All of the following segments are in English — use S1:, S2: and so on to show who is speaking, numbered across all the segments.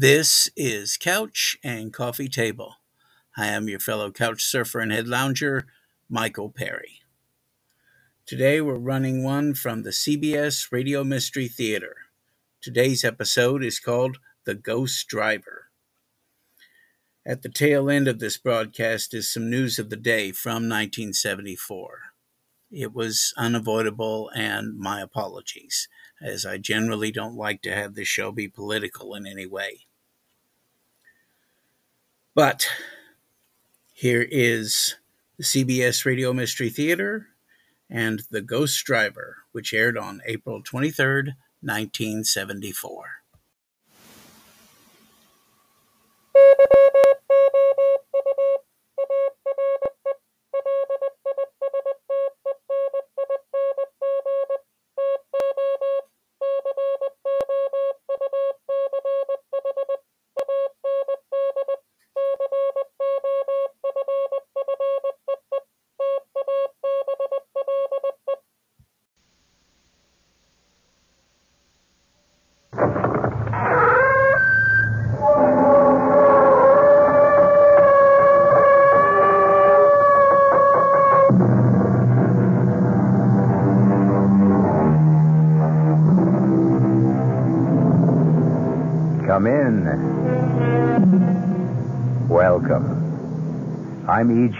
S1: This is Couch and Coffee Table. I am your fellow couch surfer and head lounger, Michael Perry. Today we're running one from the CBS Radio Mystery Theater. Today's episode is called The Ghost Driver. At the tail end of this broadcast is some news of the day from 1974. It was unavoidable, and my apologies, as I generally don't like to have the show be political in any way. But here is the CBS Radio Mystery Theater and The Ghost Driver, which aired on April 23rd, 1974.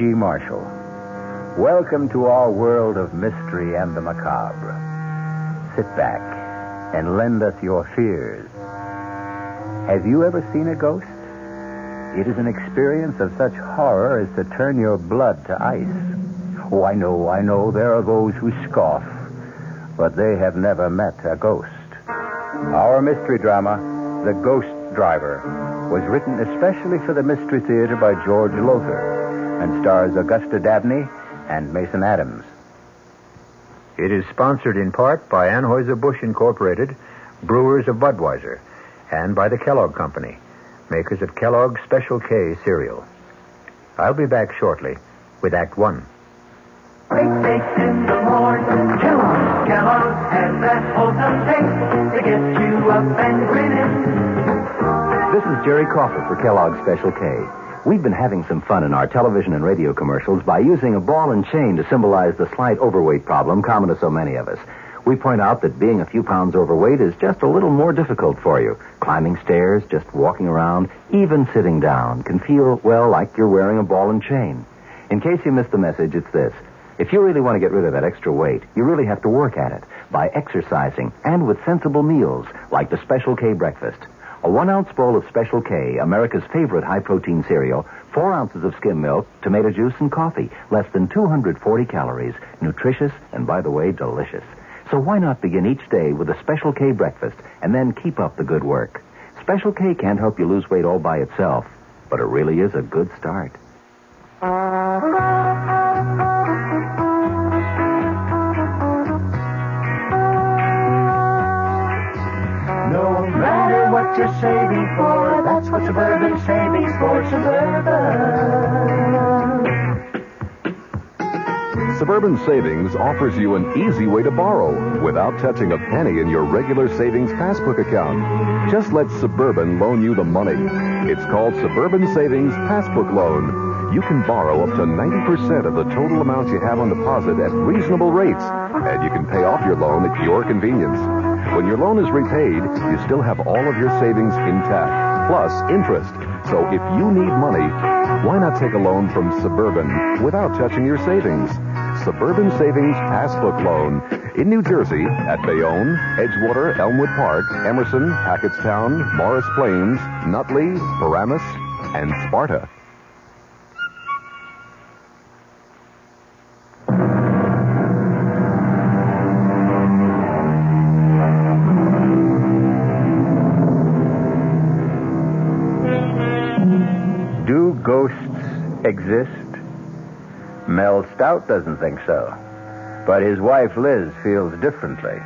S2: I'm Marshall. Welcome to our world of mystery and the macabre. Sit back and lend us your fears. Have you ever seen a ghost? It is an experience of such horror as to turn your blood to ice. Oh, I know, I know, there are those who scoff, but they have never met a ghost. Our mystery drama, The Ghost Driver, was written especially for the Mystery Theater by George Lowther and stars Augusta Dabney and Mason Adams. It is sponsored in part by Anheuser-Busch Incorporated, brewers of Budweiser, and by the Kellogg Company, makers of Kellogg's Special K cereal. I'll be back shortly with Act One.
S3: Great bakes in the morning. Kellogg's, Kellogg's has that wholesome taste to get you up and grinning.
S4: This is Jerry Crawford for Kellogg's Special K. We've been having some fun in our television and radio commercials by using a ball and chain to symbolize the slight overweight problem common to so many of us. We point out that being a few pounds overweight is just a little more difficult for you. Climbing stairs, just walking around, even sitting down can feel, well, like you're wearing a ball and chain. In case you missed the message, it's this. If you really want to get rid of that extra weight, you really have to work at it by exercising and with sensible meals like the Special K breakfast. A one ounce bowl of Special K, America's favorite high protein cereal, four ounces of skim milk, tomato juice, and coffee. Less than 240 calories. Nutritious and, by the way, delicious. So why not begin each day with a Special K breakfast and then keep up the good work? Special K can't help you lose weight all by itself, but it really is a good start.
S3: What you're saving for, that's what Suburban Savings for Suburban.
S5: Suburban Savings offers you an easy way to borrow without touching a penny in your regular savings passbook account. Just let Suburban loan you the money. It's called Suburban Savings Passbook Loan. You can borrow up to 90% of the total amount you have on deposit at reasonable rates, and you can pay off your loan at your convenience. When your loan is repaid, you still have all of your savings intact, plus interest. So if you need money, why not take a loan from Suburban without touching your savings? Suburban Savings Passbook Loan in New Jersey at Bayonne, Edgewater, Elmwood Park, Emerson, Hackettstown, Morris Plains, Nutley, Paramus, and Sparta.
S2: Exist? Mel Stout doesn't think so. But his wife Liz feels differently.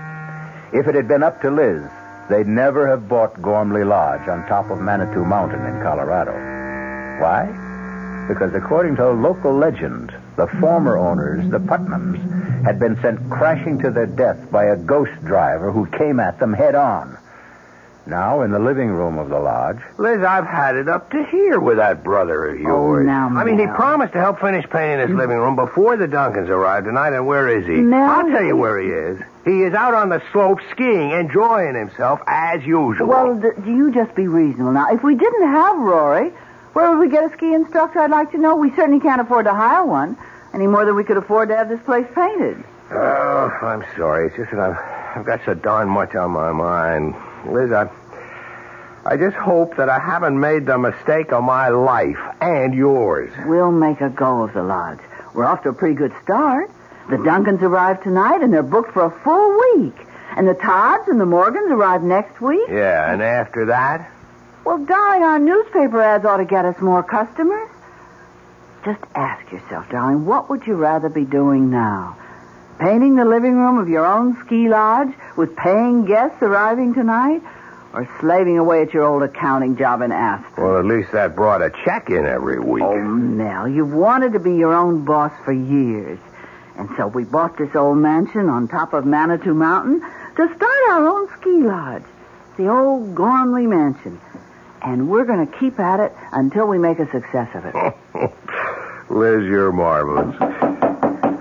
S2: If it had been up to Liz, they'd never have bought Gormley Lodge on top of Manitou Mountain in Colorado. Why? Because according to local legend, the former owners, the Putnams, had been sent crashing to their death by a ghost driver who came at them head on. Now, in the living room of the lodge,
S6: Liz, I've had it up to here with that brother of oh, yours.
S7: Oh, now,
S6: I mean, he
S7: Mel.
S6: promised to help finish painting his mm. living room before the Duncans arrived tonight, and where is he?
S7: Mel,
S6: I'll tell you where he is. He is out on the slope skiing, enjoying himself as usual.
S7: Well, d- do you just be reasonable now? If we didn't have Rory, where would we get a ski instructor? I'd like to know. We certainly can't afford to hire one any more than we could afford to have this place painted.
S6: Oh, I'm sorry. It's just that I've, I've got so darn much on my mind. Liz, I, I just hope that I haven't made the mistake of my life and yours.
S7: We'll make a go of the lodge. We're off to a pretty good start. The Duncans arrive tonight, and they're booked for a full week. And the Todds and the Morgans arrive next week.
S6: Yeah, and after that?
S7: Well, darling, our newspaper ads ought to get us more customers. Just ask yourself, darling, what would you rather be doing now? Painting the living room of your own ski lodge with paying guests arriving tonight? Or slaving away at your old accounting job in Aspen?
S6: Well, at least that brought a check in every week.
S7: Oh, Mel, you've wanted to be your own boss for years. And so we bought this old mansion on top of Manitou Mountain to start our own ski lodge. The old Gormley Mansion. And we're going to keep at it until we make a success of it.
S6: Liz, you're marvelous.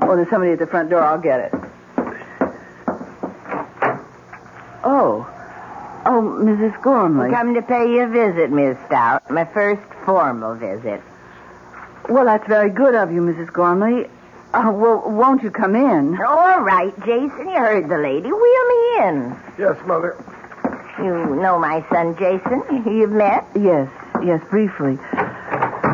S7: Oh, there's somebody at the front door. I'll get it. Oh. Oh, Mrs. Gormley.
S8: Come to pay you a visit, Miss Stout. My first formal visit.
S7: Well, that's very good of you, Mrs. Gormley. Uh, well, won't you come in?
S8: All right, Jason. You heard the lady. Wheel me in.
S6: Yes, Mother.
S8: You know my son, Jason. You've met?
S7: Yes, yes, briefly.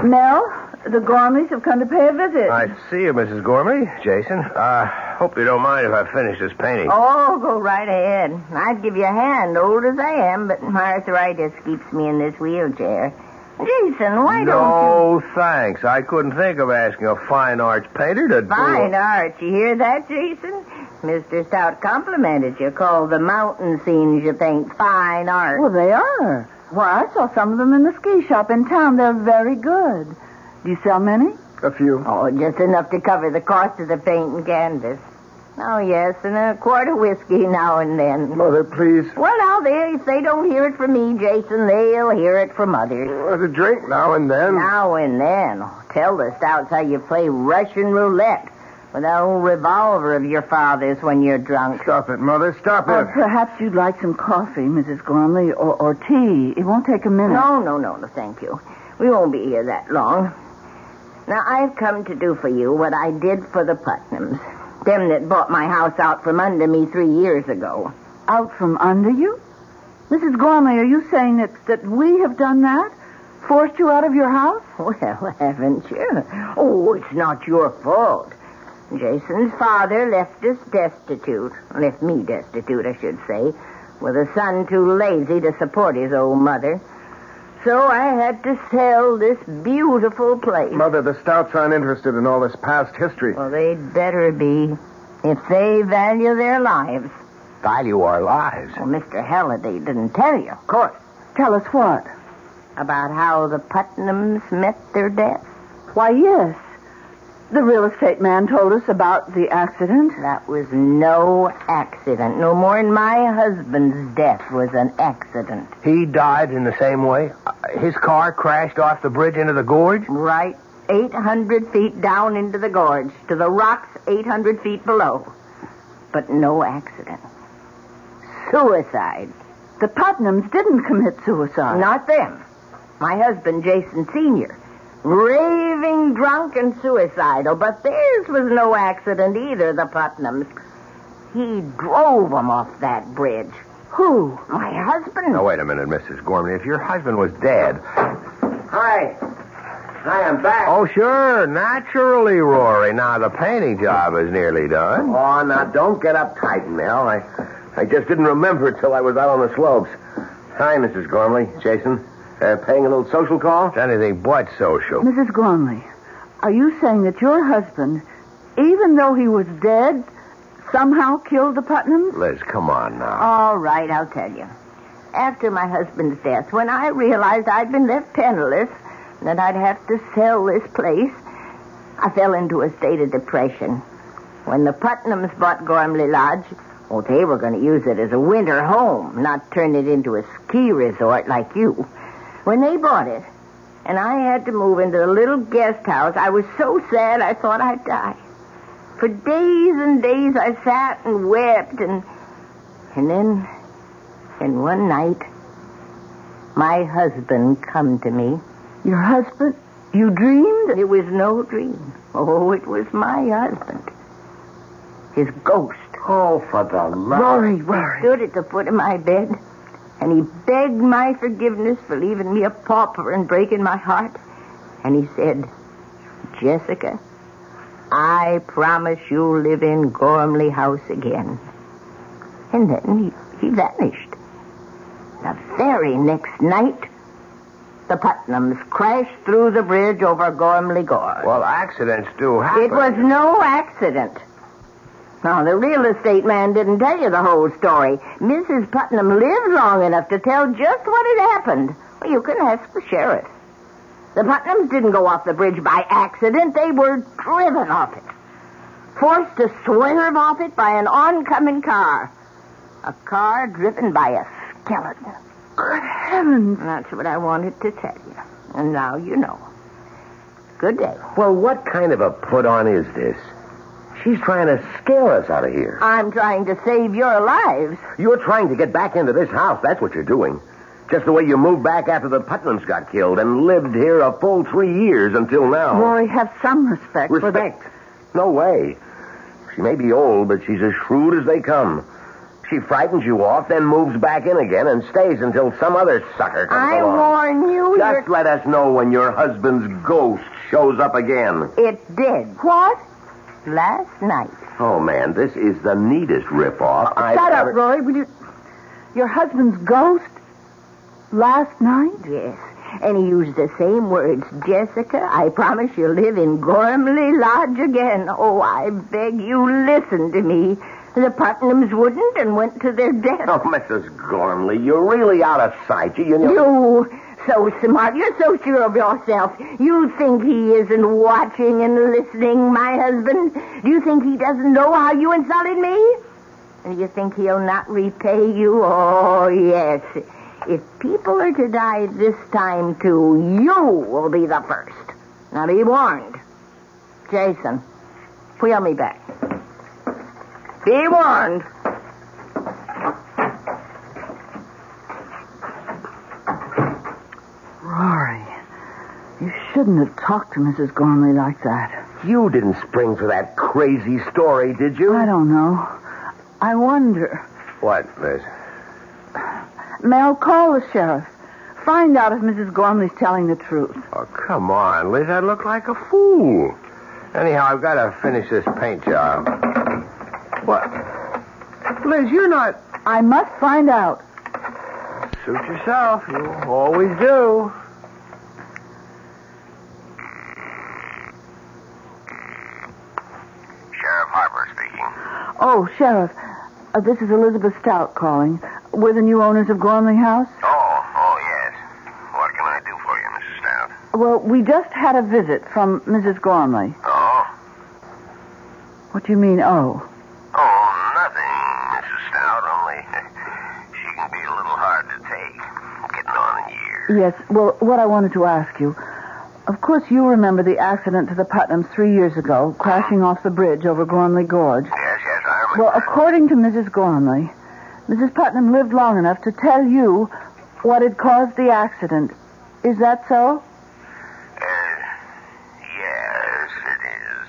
S7: Mel, the Gormleys have come to pay a visit.
S6: I see you, Mrs. Gormley. Jason. Uh, hope you don't mind if I finish this painting.
S8: Oh, go right ahead. I'd give you a hand, old as I am, but my arthritis keeps me in this wheelchair. Jason, why don't you...
S6: no, thanks. I couldn't think of asking a fine arts painter to
S8: you...
S6: do
S8: Fine art. You hear that, Jason? Mr. Stout complimented you. Called the mountain scenes you paint fine art.
S7: Well, they are. Why, I saw some of them in the ski shop in town. They're very good. Do you sell many?
S6: a few.
S8: Oh, just enough to cover the cost of the paint and canvas. Oh, yes, and a quart of whiskey now and then.
S6: Mother, please.
S8: Well, now, they, if they don't hear it from me, Jason, they'll hear it from others.
S6: Uh, a drink now and then.
S8: Now and then. Tell the stouts how you play Russian roulette with that old revolver of your father's when you're drunk.
S6: Stop it, Mother. Stop
S7: Or perhaps you'd like some coffee, Mrs. Gormley, or, or tea. It won't take a minute.
S8: No, no, no, no, thank you. We won't be here that long. Now, I've come to do for you what I did for the Putnams. Them that bought my house out from under me three years ago.
S7: Out from under you? Mrs. Gormley, are you saying that, that we have done that? Forced you out of your house?
S8: Well, haven't you? Oh, it's not your fault. Jason's father left us destitute. Left me destitute, I should say. With a son too lazy to support his old mother. So I had to sell this beautiful place.
S6: Mother, the Stouts aren't interested in all this past history.
S8: Well, they'd better be. If they value their lives.
S6: Value our lives.
S8: Well, Mr. Halliday didn't tell you, of course,
S7: Tell us what?
S8: about how the Putnams met their death.
S7: Why, yes. The real estate man told us about the accident.
S8: That was no accident. No more than my husband's death was an accident.
S6: He died in the same way. Uh, His car crashed off the bridge into the gorge.
S8: Right 800 feet down into the gorge, to the rocks 800 feet below. But no accident. Suicide.
S7: The Putnams didn't commit suicide.
S8: Not them. My husband, Jason Sr. Raving drunk and suicidal, but theirs was no accident either, the Putnams. He drove 'em off that bridge.
S7: Who?
S8: My husband.
S6: Now, wait a minute, Mrs. Gormley. If your husband was dead.
S9: Hi. Hi, I'm back.
S6: Oh, sure. Naturally, Rory. Now, the painting job is nearly done.
S9: Oh, now don't get uptight, Mel. I, I just didn't remember till I was out on the slopes. Hi, Mrs. Gormley. Jason. Uh, paying a little social call?
S6: It's anything but social.
S7: Mrs. Gormley, are you saying that your husband, even though he was dead, somehow killed the Putnams?
S6: Liz, come on now.
S8: All right, I'll tell you. After my husband's death, when I realized I'd been left penniless, and that I'd have to sell this place, I fell into a state of depression. When the Putnams bought Gormley Lodge, Oh, they were going to use it as a winter home, not turn it into a ski resort like you. When they bought it, and I had to move into the little guest house, I was so sad I thought I'd die. For days and days I sat and wept, and and then, and one night, my husband come to me.
S7: Your husband? You dreamed?
S8: It was no dream. Oh, it was my husband. His ghost.
S6: Oh, for the love.
S7: Rory,
S8: He
S7: Rory.
S8: stood at the foot of my bed, and he begged my forgiveness for leaving me a pauper and breaking my heart. And he said, Jessica, I promise you'll live in Gormley House again. And then he, he vanished. The very next night, the Putnams crashed through the bridge over Gormley Gorge.
S6: Well, accidents do happen.
S8: It was no accident. No, the real estate man didn't tell you the whole story. Mrs. Putnam lived long enough to tell just what had happened. Well, you can ask the sheriff. The Putnams didn't go off the bridge by accident. They were driven off it. Forced to swerve off it by an oncoming car. A car driven by a skeleton.
S7: Good heavens.
S8: That's what I wanted to tell you. And now you know. Good day.
S6: Well, what kind of a put on is this? She's trying to scare us out of here.
S8: I'm trying to save your lives.
S6: You're trying to get back into this house. That's what you're doing. Just the way you moved back after the Putnams got killed and lived here a full three years until now.
S7: Rory, have some respect, for.
S6: Respect? No way. She may be old, but she's as shrewd as they come. She frightens you off, then moves back in again and stays until some other sucker comes
S8: I
S6: along.
S8: warn you,
S6: Just let us know when your husband's ghost shows up again.
S8: It did. What? Last night.
S6: Oh, man, this is the neatest ripoff oh, I've
S7: Shut up,
S6: ever...
S7: Rory. Will you... Your husband's ghost? Last night?
S8: Yes. And he used the same words. Jessica, I promise you'll live in Gormley Lodge again. Oh, I beg you, listen to me. The Putnams wouldn't and went to their death.
S6: Oh, Mrs. Gormley, you're really out of sight. You, you know...
S8: You, so smart. You're so sure of yourself. You think he isn't watching and listening, my husband? Do you think he doesn't know how you insulted me? And do you think he'll not repay you? Oh, yes. If people are to die this time, too, you will be the first. Now be warned. Jason, wheel me back. Be warned.
S7: Rory, you shouldn't have talked to Mrs. Gormley like that.
S6: You didn't spring for that crazy story, did you?
S7: I don't know. I wonder.
S6: What, Liz?
S7: Mel, call the sheriff. Find out if Mrs. Gormley's telling the truth.
S6: Oh, come on, Liz. I look like a fool. Anyhow, I've got to finish this paint job. What? Liz, you're not...
S7: I must find out.
S6: Suit yourself. You always do.
S9: Sheriff Harper speaking.
S7: Oh, Sheriff, uh, this is Elizabeth Stout calling. We're the new owners of Gormley House.
S9: Oh, oh, yes. What can I do for you, Mrs. Stout?
S7: Well, we just had a visit from Mrs. Gormley.
S9: Oh?
S7: What do you mean, oh?
S9: Oh, nothing, Mrs. Stout, only she can be a little hard to take. Getting on in years.
S7: Yes, well, what I wanted to ask you. Of course, you remember the accident to the Putnams three years ago, crashing off the bridge over Gormley Gorge.
S9: Yes, yes, I remember.
S7: Well, according to Mrs. Gormley, Mrs. Putnam lived long enough to tell you what had caused the accident. Is that so?
S9: Uh, yes, it is.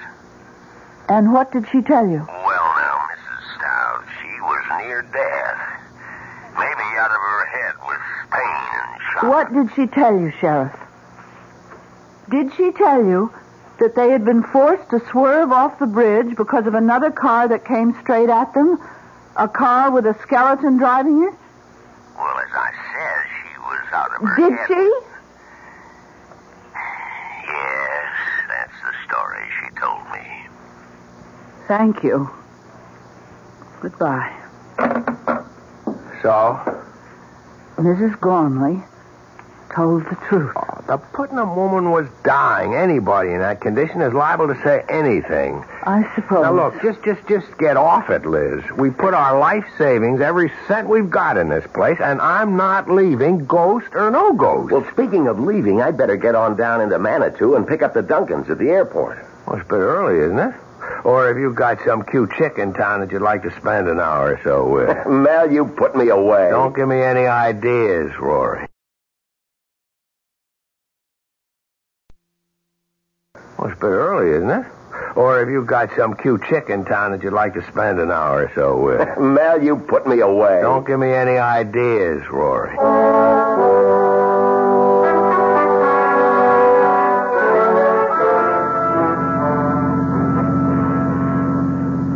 S7: And what did she tell you?
S9: Well, now, Mrs. Stout, she was near death. Maybe out of her head with pain and shock.
S7: What did she tell you, Sheriff? Did she tell you that they had been forced to swerve off the bridge because of another car that came straight at them? A car with a skeleton driving it?
S9: Well, as I said, she was out of her
S7: Did
S9: head.
S7: she?
S9: Yes, that's the story she told me.
S7: Thank you. Goodbye.
S6: So?
S7: Mrs. Gormley told the truth.
S6: The Putnam woman was dying. Anybody in that condition is liable to say anything.
S7: I suppose.
S6: Now look, just just just get off it, Liz. We put our life savings, every cent we've got in this place, and I'm not leaving, ghost or no ghost.
S9: Well, speaking of leaving, I'd better get on down into Manitou and pick up the Duncans at the airport.
S6: Well, it's a bit early, isn't it? Or have you got some cute chick in town that you'd like to spend an hour or so with?
S9: Mel, you put me away.
S6: Don't give me any ideas, Rory. Well, it's a bit early, isn't it? Or have you got some cute chick in town that you'd like to spend an hour or so with?
S9: Mel, you put me away.
S6: Don't give me any ideas, Rory.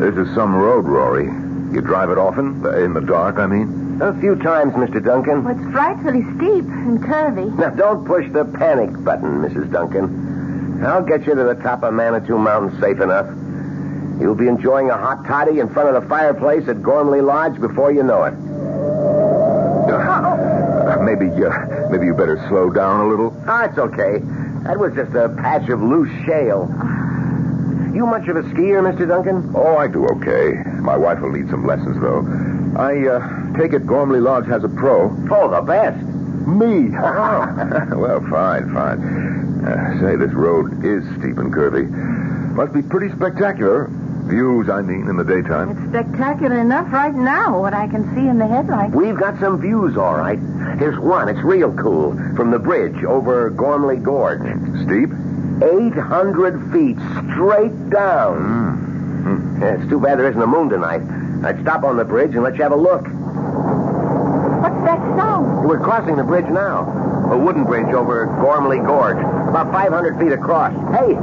S10: This is some road, Rory. You drive it often? Uh, In the dark, I mean?
S9: A few times, Mr. Duncan.
S8: Well, it's frightfully steep and curvy.
S9: Now, don't push the panic button, Mrs. Duncan. I'll get you to the top of Manitou Mountain safe enough. You'll be enjoying a hot toddy in front of the fireplace at Gormley Lodge before you know it.
S10: Uh, maybe, uh, maybe you better slow down a little.
S9: Ah, it's okay. That was just a patch of loose shale. You much of a skier, Mr. Duncan?
S10: Oh, I do okay. My wife will need some lessons, though. I uh, take it Gormley Lodge has a pro.
S9: Oh, the best.
S10: Me? well, fine, fine. Uh, say, this road is steep and curvy. Must be pretty spectacular. Views, I mean, in the daytime.
S8: It's spectacular enough right now, what I can see in the headlights.
S9: We've got some views, all right. Here's one. It's real cool. From the bridge over Gormley Gorge.
S10: Steep?
S9: 800 feet straight down. Yeah, it's too bad there isn't a moon tonight. I'd stop on the bridge and let you have a look. We're crossing the bridge now. A wooden bridge over Gormley Gorge. About 500 feet across. Hey,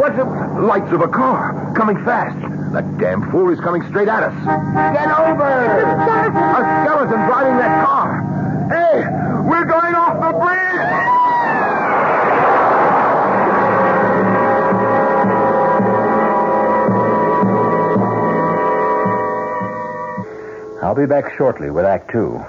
S9: what's the...
S10: Lights of a car. Coming fast. That damn fool is coming straight at us.
S9: Get over!
S10: A skeleton driving that car. Hey, we're going off the bridge!
S2: I'll be back shortly with Act Two.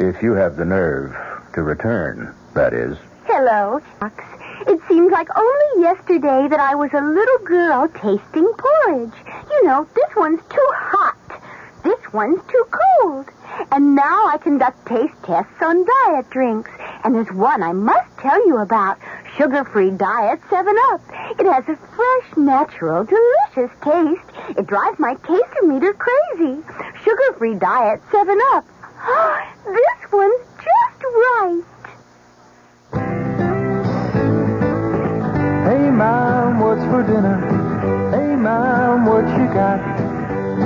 S2: If you have the nerve to return, that is.
S11: Hello, Fox. It seems like only yesterday that I was a little girl tasting porridge. You know, this one's too hot. This one's too cold. And now I conduct taste tests on diet drinks. And there's one I must tell you about. Sugar-free diet 7-Up. It has a fresh, natural, delicious taste. It drives my taster meter crazy. Sugar-free diet 7-Up. this one's just right.
S12: Hey, Mom, what's for dinner? Hey, Mom, what you got?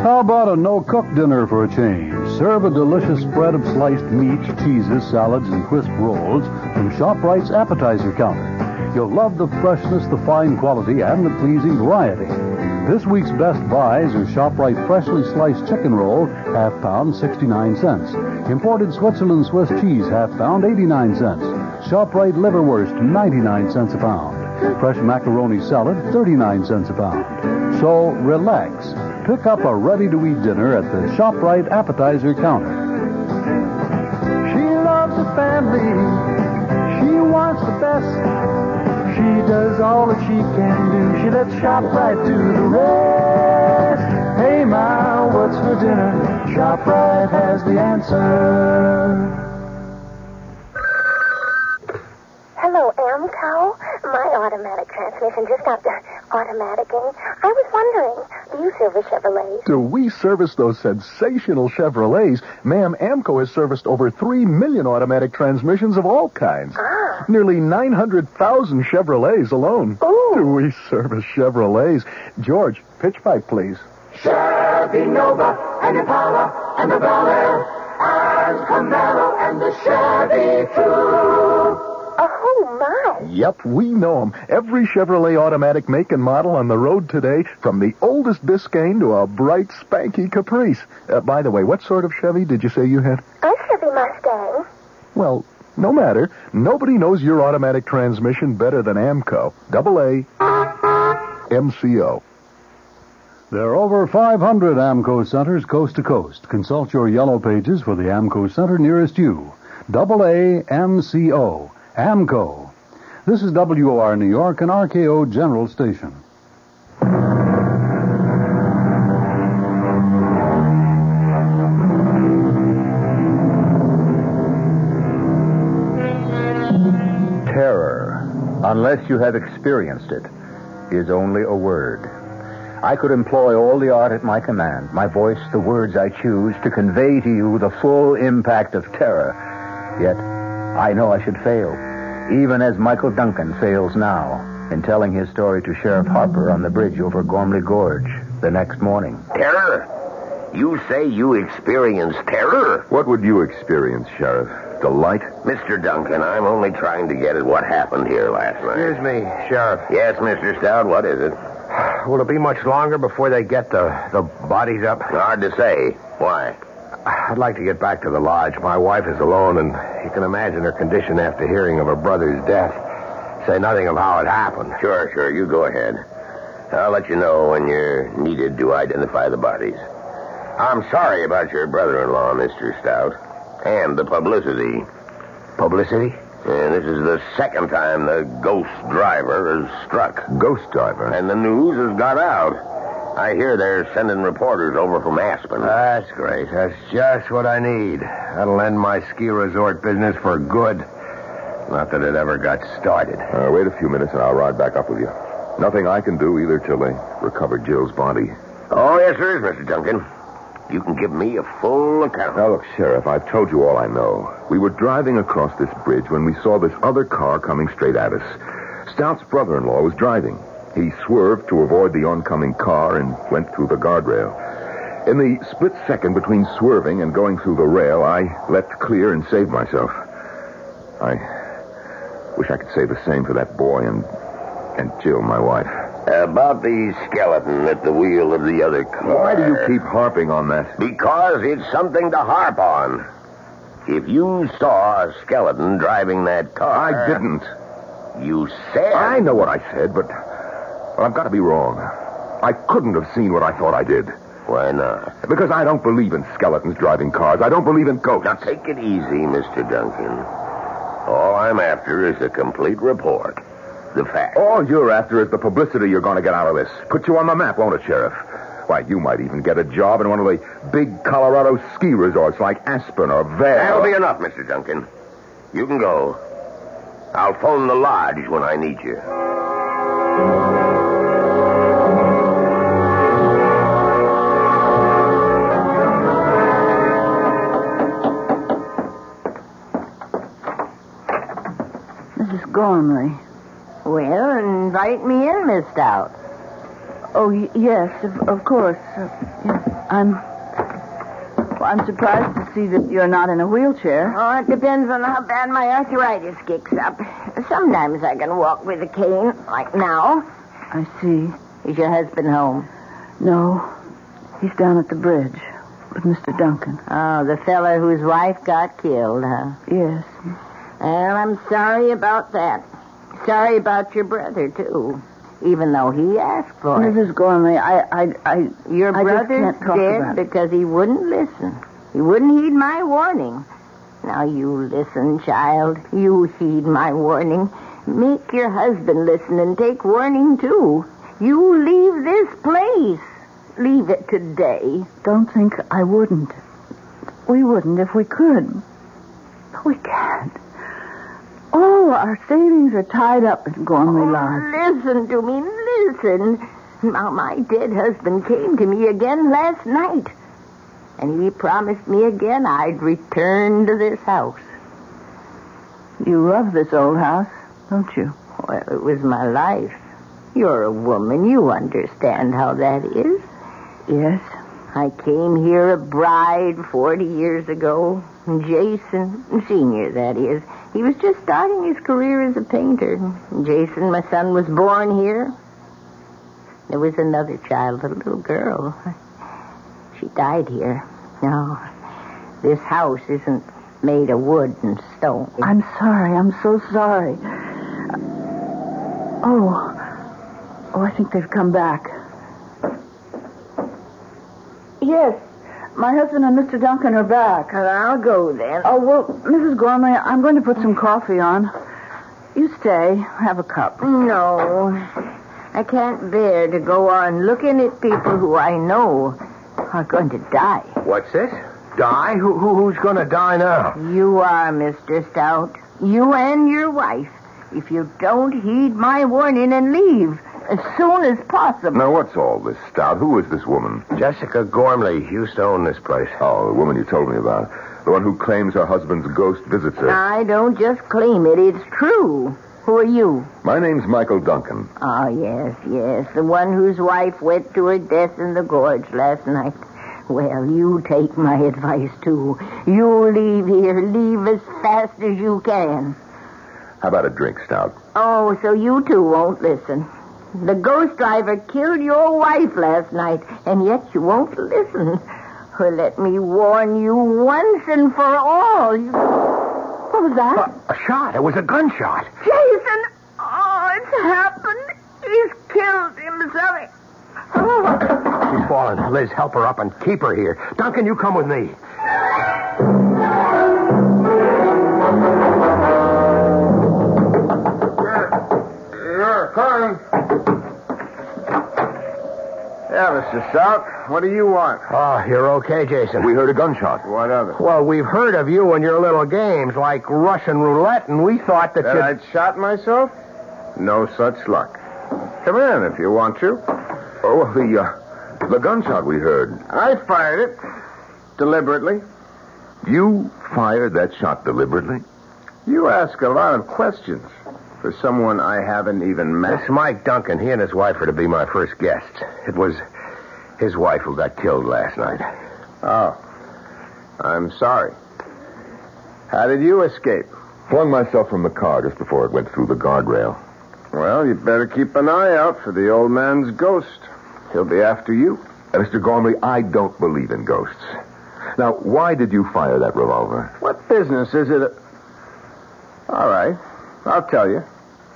S13: How about a no-cook dinner for a change? Serve a delicious spread of sliced meats, cheeses, salads, and crisp rolls from ShopRite's appetizer counter. You'll love the freshness, the fine quality, and the pleasing variety. This week's best buys are ShopRite freshly sliced chicken roll, half pound, 69 cents. Imported Switzerland Swiss cheese, half pound, 89 cents. ShopRite liverwurst, 99 cents a pound. Fresh macaroni salad, 39 cents a pound. So relax. Pick up a ready-to-eat dinner at the ShopRite appetizer counter.
S12: She loves the family. She wants the best. She does all that she can do. She lets ShopRite do the rest. Hey, Ma, what's for dinner? ShopRite has the answer.
S11: Hello, AAMCO. My automatic transmission just got uh, automaticing. I was wondering, do you service Chevrolet?
S10: Do we service those sensational Chevrolets? Ma'am, AAMCO has serviced over 3 million automatic transmissions of all kinds. Nearly 900,000 Chevrolets alone.
S11: Ooh.
S10: Do we service Chevrolets? George, pitch pipe, please.
S12: Chevy Nova and Impala and the Bel Air and Camaro and the Chevy True.
S11: Oh, my.
S10: Yep, we know know 'em. Every Chevrolet automatic make and model on the road today, from the oldest Biscayne to a bright, spanky Caprice. Uh, by the way, what sort of Chevy did you say you had?
S11: A Chevy Mustang.
S10: Well, no matter. Nobody knows your automatic transmission better than AAMCO. Double A, MCO.
S13: There are over 500 AAMCO centers coast to coast. Consult your yellow pages for the AAMCO center nearest you. Double A M C O. AAMCO. This is WOR New York and RKO General Station.
S2: Unless you have experienced it, is only a word. I could employ all the art at my command, my voice, the words I choose, to convey to you the full impact of terror. Yet, I know I should fail, even as Michael Duncan fails now in telling his story to Sheriff Harper on the bridge over Gormley Gorge the next morning.
S9: Terror? You say you experience terror?
S14: What would you experience, Sheriff? Delight?
S9: Mr. Duncan, I'm only trying to get at what happened here last night.
S6: Excuse me, Sheriff.
S9: Yes, Mr. Stout, what is it?
S6: Will it be much longer before they get the, the bodies up?
S9: Hard to say. Why?
S6: I'd like to get back to the lodge. My wife is alone, and you can imagine her condition after hearing of her brother's death. Say nothing of how it happened.
S9: Sure, sure, you go ahead. I'll let you know when you're needed to identify the bodies. I'm sorry about your brother-in-law, Mr. Stout, and the publicity.
S6: Publicity?
S9: And this is the second time the ghost driver has struck.
S14: Ghost driver?
S9: And the news has got out. I hear they're sending reporters over from Aspen.
S6: That's great. That's just what I need. That'll end my ski resort business for good. Not that it ever got started.
S14: Uh, wait a few minutes and I'll ride back up with you. Nothing I can do either till they recover Jill's body.
S9: Oh, yes, there is, Mr. Duncan. You can give me a full account.
S14: Now, look, Sheriff, I've told you all I know. We were driving across this bridge when we saw this other car coming straight at us. Stout's brother-in-law was driving. He swerved to avoid the oncoming car and went through the guardrail. In the split second between swerving and going through the rail, I leapt clear and saved myself. I wish I could say the same for that boy and and Jill, my wife.
S9: About the skeleton at the wheel of the other car.
S14: Why do you keep harping on that?
S9: Because it's something to harp on. If you saw a skeleton driving that car.
S14: I didn't.
S9: You said.
S14: I know what I said, but well, I've got to be wrong. I couldn't have seen what I thought I did.
S9: Why not?
S14: Because I don't believe in skeletons driving cars. I don't believe in ghosts.
S9: Now take it easy, Mr. Duncan. All I'm after is a complete report. The facts.
S14: All you're after is the publicity you're going to get out of this. Put you on the map, won't it, Sheriff? Why, you might even get a job in one of the big Colorado ski resorts like Aspen or Vail.
S9: That'll be enough, Mr. Duncan. You can go. I'll phone the lodge when I need you.
S7: Mrs. Gormley.
S8: Well, invite me in, Miss Stout.
S7: Oh, y- yes, of, of course. Uh, yes, I'm. Well, I'm surprised to see that you're not in a wheelchair.
S8: Oh, it depends on how bad my arthritis kicks up. Sometimes I can walk with a cane, like now.
S7: I see.
S8: Is your husband home?
S7: No, he's down at the bridge with Mr. Duncan.
S8: Oh, the fellow whose wife got killed, huh?
S7: Yes.
S8: Well, I'm sorry about that. Sorry about your brother, too. Even though he asked for it.
S7: Mrs. Gormley, I, I, I,
S8: Your
S7: I just
S8: brother's
S7: can't talk
S8: dead
S7: about it.
S8: because he wouldn't listen. He wouldn't heed my warning. Now you listen, child. You heed my warning. Make your husband listen and take warning too. You leave this place. Leave it today.
S7: Don't think I wouldn't. We wouldn't if we could. But we can't. All our savings are tied up in Gormley Lodge.
S8: Oh, listen to me, listen. Now, my dead husband came to me again last night. And he promised me again I'd return to this house.
S7: You love this old house, don't you?
S8: Well, it was my life. You're a woman. You understand how that is.
S7: Yes.
S8: I came here a bride 40 years ago. Jason, Senior, that is. He was just starting his career as a painter. Jason, my son, was born here. There was another child, a little girl. She died here. No, this house isn't made of wood and stone.
S7: I'm sorry. I'm so sorry. Oh. Oh, I think they've come back. Yes. My husband and Mr. Duncan are back.
S8: I'll go then.
S7: Oh, well, Mrs. Gormley, I'm going to put some coffee on. You stay. Have a cup.
S8: No. I can't bear to go on looking at people who I know are going to die.
S6: What's this? Die? Who, who who's going to die now?
S8: You are, Mr. Stout. You and your wife. If you don't heed my warning and leave as soon as possible.
S14: Now, what's all this, Stout? Who is this woman?
S6: Jessica Gormley used to own this place.
S14: Oh, the woman you told me about. The one who claims her husband's ghost visits her.
S8: I don't just claim it, it's true. Who are you?
S14: My name's Michael Duncan.
S8: Oh, yes, yes. The one whose wife went to her death in the gorge last night. Well, you take my advice, too. You leave here. Leave as fast as you can.
S14: How about a drink, Stout?
S8: Oh, so you two won't listen. The ghost driver killed your wife last night, and yet you won't listen. Well, let me warn you once and for all. You... What was that?
S6: A shot. It was a gunshot.
S8: Jason! Oh, it's happened. He's killed himself. Oh.
S6: She's fallen. Liz, help her up and keep her here. Duncan, you come with me.
S15: Yeah, coming. Yeah, Mr. Stout. What do you want?
S6: Oh, you're okay, Jason.
S14: We heard a gunshot.
S15: What of it?
S6: Well, we've heard of you and your little games like Russian roulette, and we thought that,
S15: That
S6: you.
S15: I'd shot myself? No such luck. Come in if you want to.
S14: Oh, the, uh, the gunshot we heard.
S15: I fired it. Deliberately.
S14: You fired that shot deliberately?
S15: You ask a lot of questions for someone I haven't even met.
S6: It's Mike Duncan. He and his wife are to be my first guests. It was his wife who got killed last night.
S15: Oh. I'm sorry. How did you escape?
S14: Flung myself from the car just before it went through the guardrail.
S15: Well, you'd better keep an eye out for the old man's ghost. He'll be after you.
S14: Uh, Mr. Gormley, I don't believe in ghosts. Now, why did you fire that revolver?
S15: What business is it? All right. I'll tell you.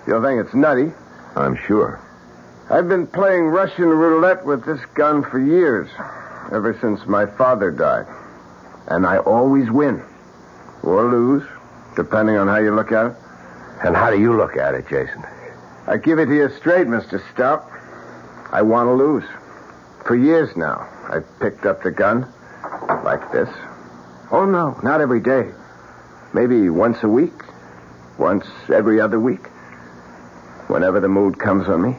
S15: You'll think it's nutty.
S14: I'm sure.
S15: I've been playing Russian roulette with this gun for years, ever since my father died. And I always win. Or lose, depending on how you look at it.
S6: And how do you look at it, Jason?
S15: I give it to you straight, Mr. Stout. I want to lose. For years now, I've picked up the gun like this. Oh, no, not every day. Maybe once a week. Once every other week. Whenever the mood comes on me.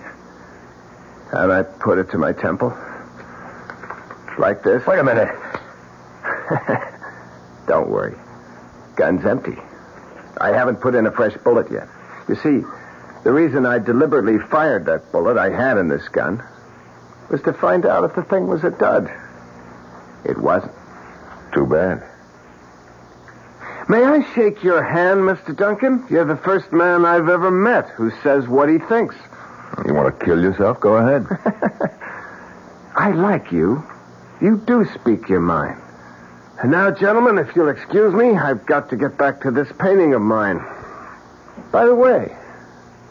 S15: And I put it to my temple. Like this.
S6: Wait a minute.
S15: Don't worry. Gun's empty. I haven't put in a fresh bullet yet. You see, the reason I deliberately fired that bullet I had in this gun was to find out if the thing was a dud. It wasn't.
S14: Too bad.
S15: May I shake your hand, Mr. Duncan? You're the first man I've ever met who says what he thinks.
S14: You want to kill yourself? Go ahead.
S15: I like you. You do speak your mind. And now, gentlemen, if you'll excuse me, I've got to get back to this painting of mine. By the way,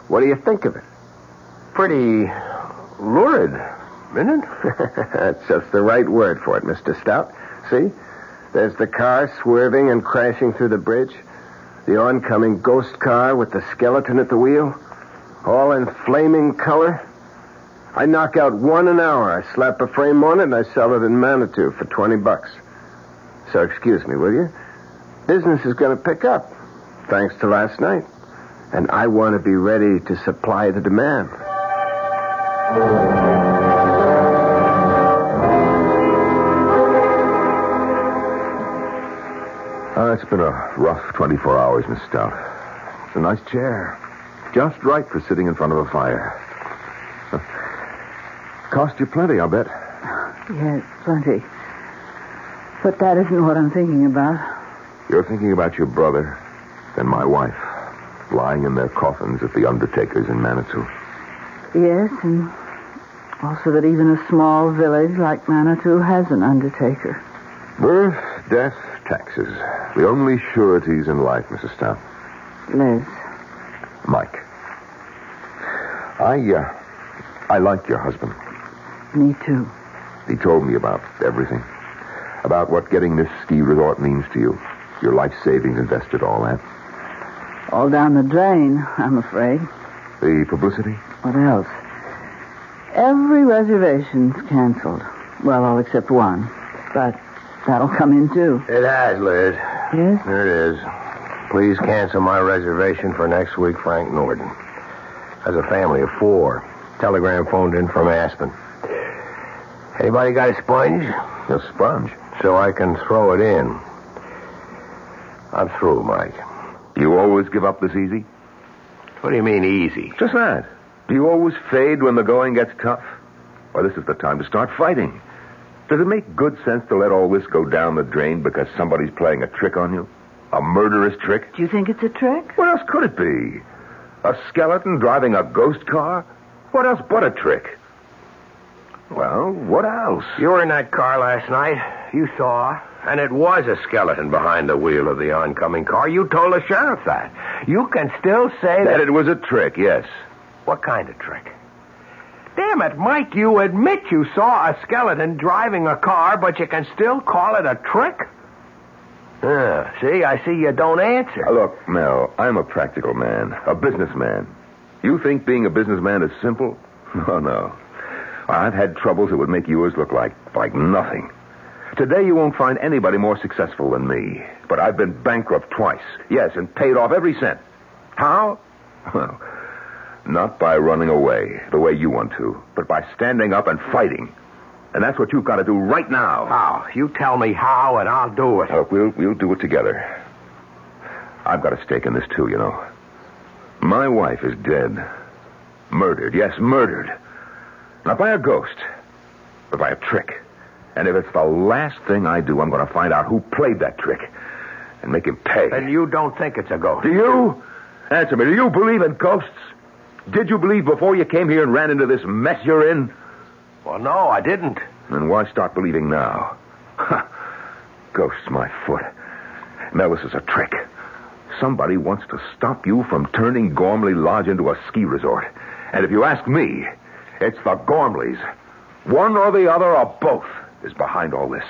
S15: what do you think of it?
S6: Pretty lurid, isn't it?
S15: That's just the right word for it, Mr. Stout. See? There's the car swerving and crashing through the bridge. The oncoming ghost car with the skeleton at the wheel. All in flaming color. I knock out one an hour. I slap a frame on it and I sell it in Manitou for 20 bucks. So excuse me, will you? Business is going to pick up, thanks to last night. And I want to be ready to supply the demand.
S14: It's been a rough 24 hours, Miss Stout. It's a nice chair. Just right for sitting in front of a fire. Cost you plenty, I'll bet.
S7: Yes, plenty. But that isn't what I'm thinking about.
S14: You're thinking about your brother and my wife lying in their coffins at the undertaker's in Manitou.
S7: Yes, and also that even a small village like Manitou has an undertaker.
S14: Birth, death, taxes. The only sureties in life, Mrs. Stout.
S7: Liz.
S14: Mike. I, uh, I like your husband.
S7: Me too.
S14: He told me about everything. About what getting this ski resort means to you. Your life savings invested, all that.
S7: All down the drain, I'm afraid.
S14: The publicity?
S7: What else? Every reservation's canceled. Well, all except one. But that'll come in too.
S6: It has, Liz.
S7: Yes?
S6: Here it is. Please cancel my reservation for next week, Frank Norton. Has a family of four. Telegram phoned in from Aspen. Anybody got a sponge?
S14: A sponge?
S6: So I can throw it in. I'm through, Mike.
S14: You always give up this easy?
S6: What do you mean easy?
S14: Just that. Do you always fade when the going gets tough? Well, this is the time to start fighting. Does it make good sense to let all this go down the drain because somebody's playing a trick on you? A murderous trick?
S7: Do you think it's a trick?
S14: What else could it be? A skeleton driving a ghost car? What else but a trick? Well, what else?
S6: You were in that car last night. You saw. And it was a skeleton behind the wheel of the oncoming car. You told the sheriff that. You can still say that.
S14: That it was a trick, yes.
S6: What kind of trick? Damn it, Mike, you admit you saw a skeleton driving a car, but you can still call it a trick? Yeah, see, I see you don't answer.
S14: Look, Mel, I'm a practical man, a businessman. You think being a businessman is simple? Oh, no. I've had troubles that would make yours look like, like nothing. Today you won't find anybody more successful than me. But I've been bankrupt twice. Yes, and paid off every cent. How? Well, not by running away, the way you want to, but by standing up and fighting. And that's what you've got to do right now.
S6: How? You tell me how, and I'll do it.
S14: Look, we'll, we'll do it together. I've got a stake in this, too, you know. My wife is dead. Murdered. Yes, murdered. Not by a ghost, but by a trick. And if it's the last thing I do, I'm going to find out who played that trick and make him pay.
S6: And you don't think it's a ghost?
S14: Do you? Answer me. Do you believe in ghosts? Did you believe before you came here and ran into this mess you're in?
S6: Well, no, I didn't.
S14: Then why start believing now? Ha! Ghosts, my foot. Mel, this is a trick. Somebody wants to stop you from turning Gormley Lodge into a ski resort. And if you ask me, it's the Gormleys. One or the other or both is behind all this.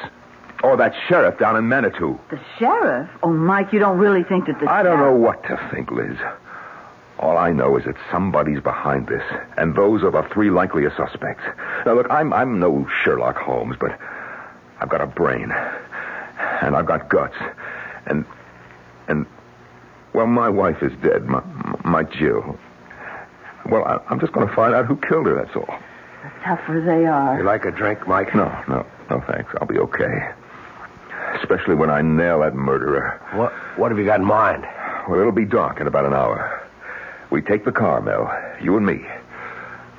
S14: Or that sheriff down in Manitou.
S7: The sheriff? Oh, Mike, you don't really think that the
S14: I don't know what to think, Liz. All I know is that somebody's behind this, and those are the three likeliest suspects. Now, look, I'm I'm no Sherlock Holmes, but I've got a brain, and I've got guts, and and well, my wife is dead, my my Jill. Well, I, I'm just going to find out who killed her. That's all.
S7: The tougher they are.
S6: You like a drink, Mike?
S14: No, no, no, thanks. I'll be okay. Especially when I nail that murderer.
S6: What What have you got in mind?
S14: Well, it'll be dark in about an hour. We take the car, Mel, you and me.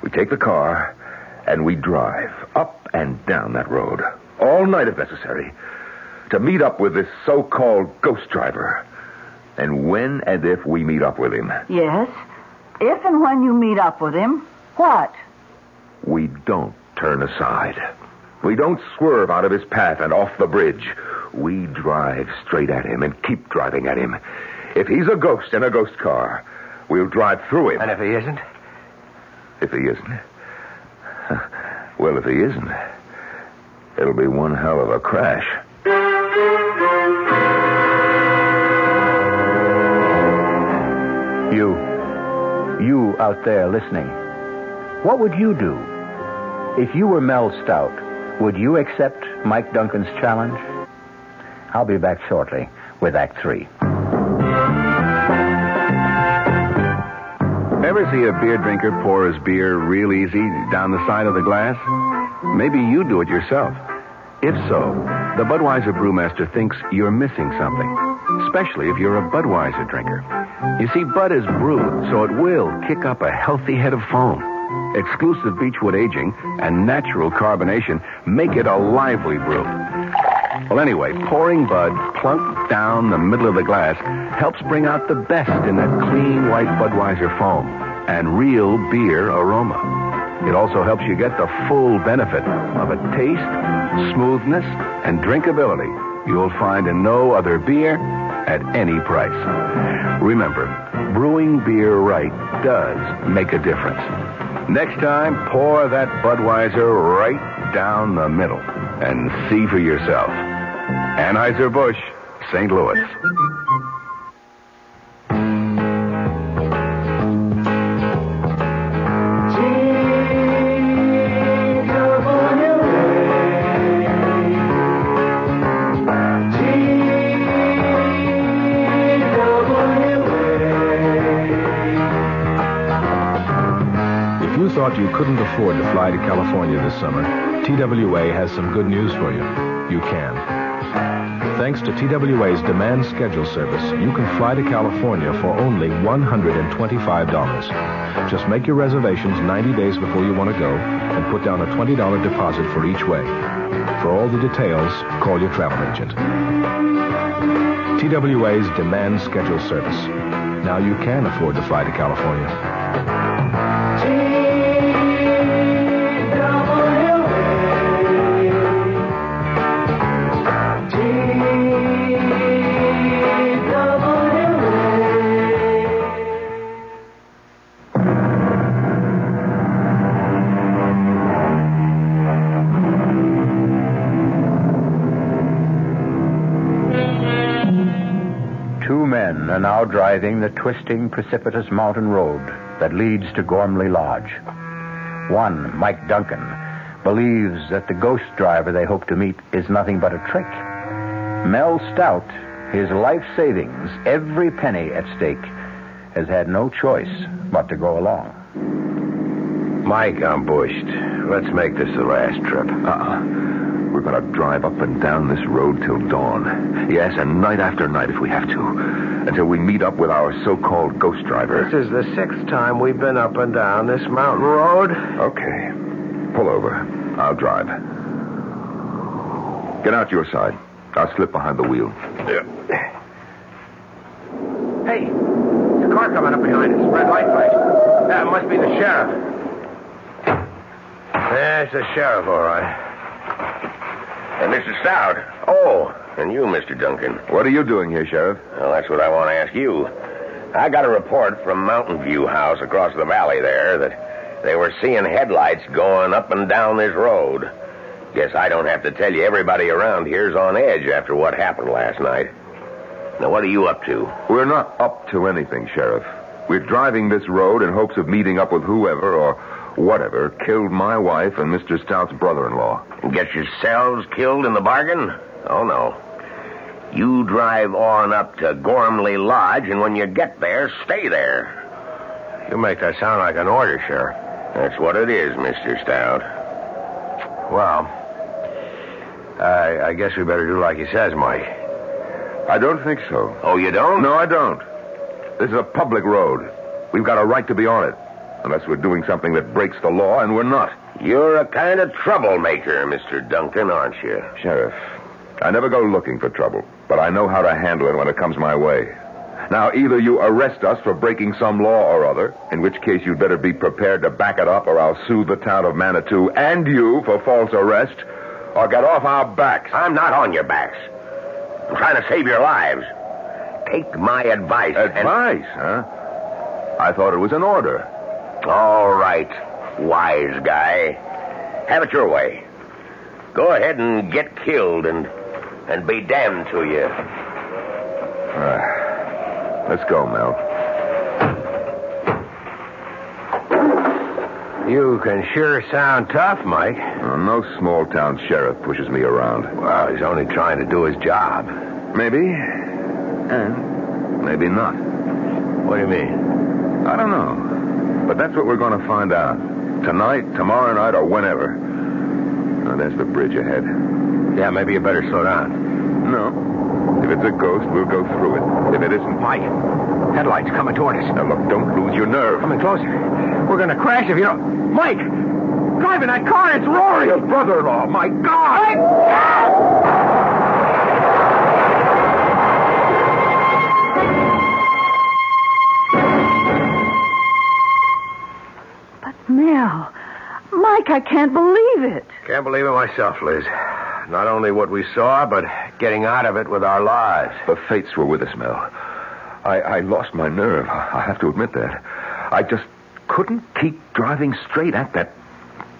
S14: We take the car and we drive up and down that road, all night if necessary, to meet up with this so-called ghost driver. And when and if we meet up with him,
S7: Yes. If and when you meet up with him, what?
S14: we don't turn aside. We don't swerve out of his path and off the bridge. We drive straight at him and keep driving at him. If he's a ghost in a ghost car, we'll drive through him.
S6: And if he isn't?
S14: If he isn't? Well, if he isn't, it'll be one hell of a crash.
S2: You, you out there listening, what would you do? If you were Mel Stout, would you accept Mike Duncan's challenge? I'll be back shortly with Act Three.
S5: Ever see a beer drinker pour his beer real easy down the side of the glass? Maybe you do it yourself. If so, the Budweiser Brewmaster thinks you're missing something, especially if you're a Budweiser drinker. You see, Bud is brewed, so it will kick up a healthy head of foam. Exclusive beechwood aging and natural carbonation make it a lively brew. Well, anyway, pouring Bud plunk down the middle of the glass helps bring out the best in that clean white Budweiser foam and real beer aroma. It also helps you get the full benefit of a taste, smoothness, and drinkability you'll find in no other beer at any price. Remember, brewing beer right does make a difference. Next time, pour that Budweiser right down the middle and see for yourself. Anheuser-Busch, St. Louis.
S16: You couldn't afford to fly to California this summer, TWA has some good news for you. You can. Thanks to TWA's demand schedule service, you can fly to California for only $125. Just make your reservations 90 days before you want to go and put down a $20 deposit for each way. For all the details, call your travel agent. TWA's demand schedule service. Now you can afford to fly to California.
S2: Now driving the twisting, precipitous mountain road that leads to Gormley Lodge. One, Mike Duncan, believes that the ghost driver they hope to meet is nothing but a trick. Mel Stout, his life savings, every penny at stake, has had no choice but to go along.
S6: Mike, I'm bushed. Let's make this the last trip.
S14: Uh-uh. We're going to drive up and down this road till dawn. Yes, and night after night if we have to. Until we meet up with our so-called ghost driver.
S6: This is the sixth time we've been up and down this mountain road.
S14: Okay. Pull over. I'll drive. Get out your side. I'll slip behind the wheel.
S6: Yeah. Hey, there's a car coming up behind us. Red light flash. That must be the sheriff. There's the sheriff, all right.
S9: Uh, and Mr. Stout. Oh, and you, Mr. Duncan.
S14: What are you doing here, Sheriff?
S9: Well, that's what I want to ask you. I got a report from Mountain View House across the valley there that they were seeing headlights going up and down this road. Guess I don't have to tell you everybody around here's on edge after what happened last night. Now, what are you up to?
S14: We're not up to anything, Sheriff. We're driving this road in hopes of meeting up with whoever or whatever killed my wife and Mr. Stout's brother-in-law.
S9: Get yourselves killed in the bargain? Oh, no. You drive on up to Gormley Lodge, and when you get there, stay there.
S6: You make that sound like an order, Sheriff.
S9: That's what it is, Mr. Stout.
S6: Well, I, I guess we better do like he says, Mike.
S14: I don't think so.
S9: Oh, you don't?
S14: No, I don't. This is a public road. We've got a right to be on it. Unless we're doing something that breaks the law, and we're not.
S9: You're a kind of troublemaker, Mr. Duncan, aren't you?
S14: Sheriff, I never go looking for trouble, but I know how to handle it when it comes my way. Now, either you arrest us for breaking some law or other, in which case you'd better be prepared to back it up, or I'll sue the town of Manitou and you for false arrest, or get off our backs.
S9: I'm not on your backs. I'm trying to save your lives. Take my advice.
S14: Advice, huh? I thought it was an order.
S9: All right, wise guy. Have it your way. Go ahead and get killed and and be damned to you.
S14: Uh, let's go, Mel.
S6: You can sure sound tough, Mike.
S14: Uh, no small town sheriff pushes me around.
S6: Well, he's only trying to do his job.
S14: Maybe. And maybe not.
S6: What do you mean?
S14: I don't know. But that's what we're going to find out. Tonight, tomorrow night, or whenever. There's the bridge ahead.
S6: Yeah, maybe you better slow down.
S14: No. If it's a ghost, we'll go through it. If it isn't,
S6: Mike, headlights coming toward us.
S14: Now, look, don't lose your nerve.
S6: Coming closer. We're going to crash if you don't. Mike! Driving that car, it's Rory!
S14: Your brother-in-law, my God!
S7: But Mel, Mike, I can't believe it.
S6: Can't believe it myself, Liz. Not only what we saw, but getting out of it with our lives.
S14: The fates were with us, Mel. I, I lost my nerve. I have to admit that. I just couldn't keep driving straight at that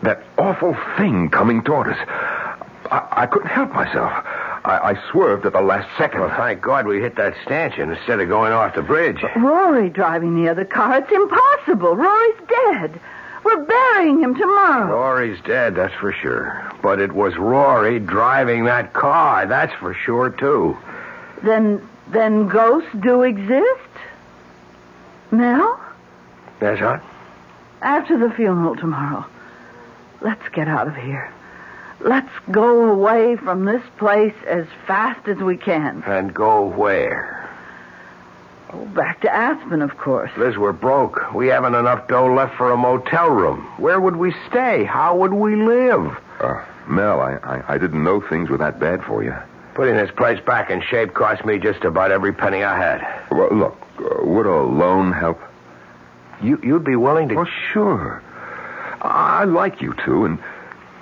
S14: that awful thing coming toward us. I, I couldn't help myself. I, I swerved at the last second.
S6: Well, thank God we hit that stanchion instead of going off the bridge.
S7: Rory driving the other car. It's impossible. Rory's dead. We're burying him tomorrow.
S6: Rory's dead, that's for sure. But it was Rory driving that car, that's for sure, too.
S7: Then, then ghosts do exist? Mel?
S6: Yes, huh?
S7: After the funeral tomorrow. Let's get out of here. Let's go away from this place as fast as we can.
S6: And go where?
S7: Oh, back to Aspen, of course.
S6: Liz, we're broke. We haven't enough dough left for a motel room. Where would we stay? How would we live?
S14: Uh, Mel, I, I, I didn't know things were that bad for you.
S6: Putting this place back in shape cost me just about every penny I had.
S14: Well, look, uh, would a loan help?
S6: You, you'd be willing to.
S14: Oh, sure. I like you two, and,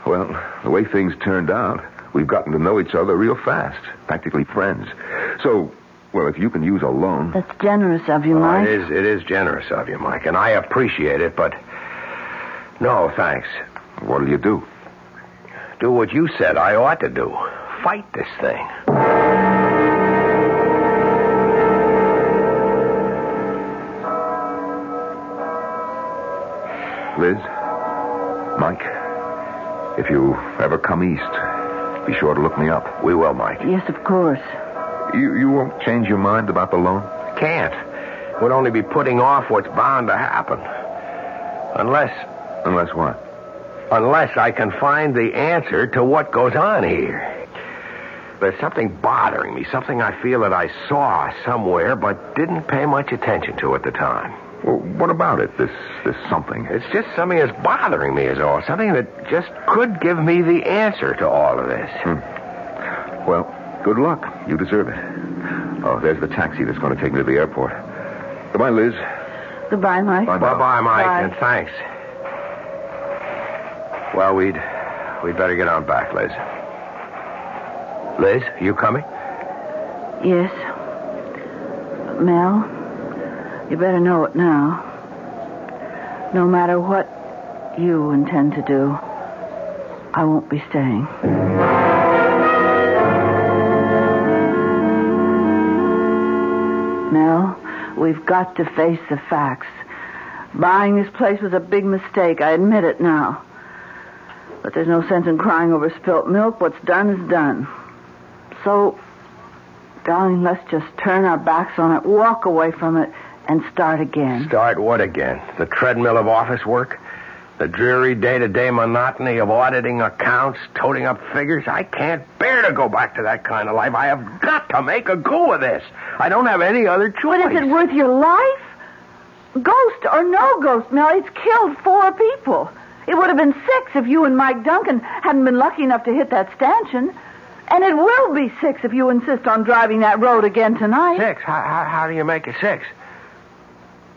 S14: well, the way things turned out, we've gotten to know each other real fast, practically friends. So, well, if you can use a loan.
S7: That's generous of you, Mike.
S6: it is. It is generous of you, Mike, and I appreciate it. But no, thanks.
S14: What'll you do?
S6: Do what you said I ought to do. Fight this thing.
S14: Liz? Mike? If you ever come east, be sure to look me up.
S6: We will, Mike.
S7: Yes, of course.
S14: You, you won't change your mind about the loan?
S6: Can't. Would only be putting off what's bound to happen. Unless.
S14: Unless what?
S6: Unless I can find the answer to what goes on here. There's something bothering me, something I feel that I saw somewhere but didn't pay much attention to at the time.
S14: Well, what about it, this, this something?
S6: It's just something that's bothering me, is all. Something that just could give me the answer to all of this.
S14: Hmm. Well, good luck. You deserve it. Oh, there's the taxi that's going to take me to the airport. Goodbye, Liz.
S7: Goodbye, Mike.
S14: Bye,
S6: Bye bye, Mike,
S7: Bye.
S6: and thanks. Well, we'd we'd better get on back, Liz. Liz, you coming?
S7: Yes. Mel, you better know it now. No matter what you intend to do, I won't be staying. We've got to face the facts. Buying this place was a big mistake. I admit it now. But there's no sense in crying over spilt milk. What's done is done. So, darling, let's just turn our backs on it, walk away from it, and start again.
S6: Start what again? The treadmill of office work? The dreary day-to-day monotony of auditing accounts, toting up figures? I can't bear to go back to that kind of life. I have got to make a go of this. I don't have any other choice.
S7: But is it worth your life? Ghost or no ghost, Mel, it's killed four people. It would have been six if you and Mike Duncan hadn't been lucky enough to hit that stanchion. And it will be six if you insist on driving that road again tonight.
S6: Six? How, how, how do you make it six?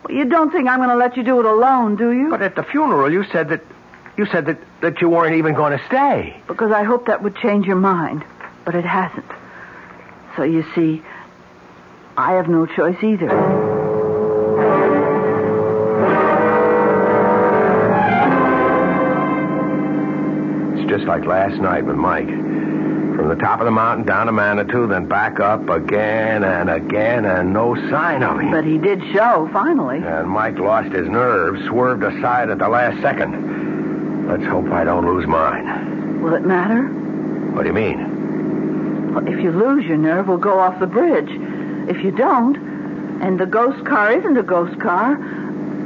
S7: You don't think I'm going to let you do it alone, do you?
S6: But at the funeral, you said that you said that, that you weren't even going to stay.
S7: Because I hoped that would change your mind. But it hasn't. So you see, I have no choice either.
S6: It's just like last night with Mike. From the top of the mountain down to Manitou, then back up again and again, and no sign of him.
S7: But he did show, finally.
S6: And Mike lost his nerve, swerved aside at the last second. Let's hope I don't lose mine.
S7: Will it matter?
S6: What do you mean?
S7: Well, if you lose your nerve, we'll go off the bridge. If you don't, and the ghost car isn't a ghost car,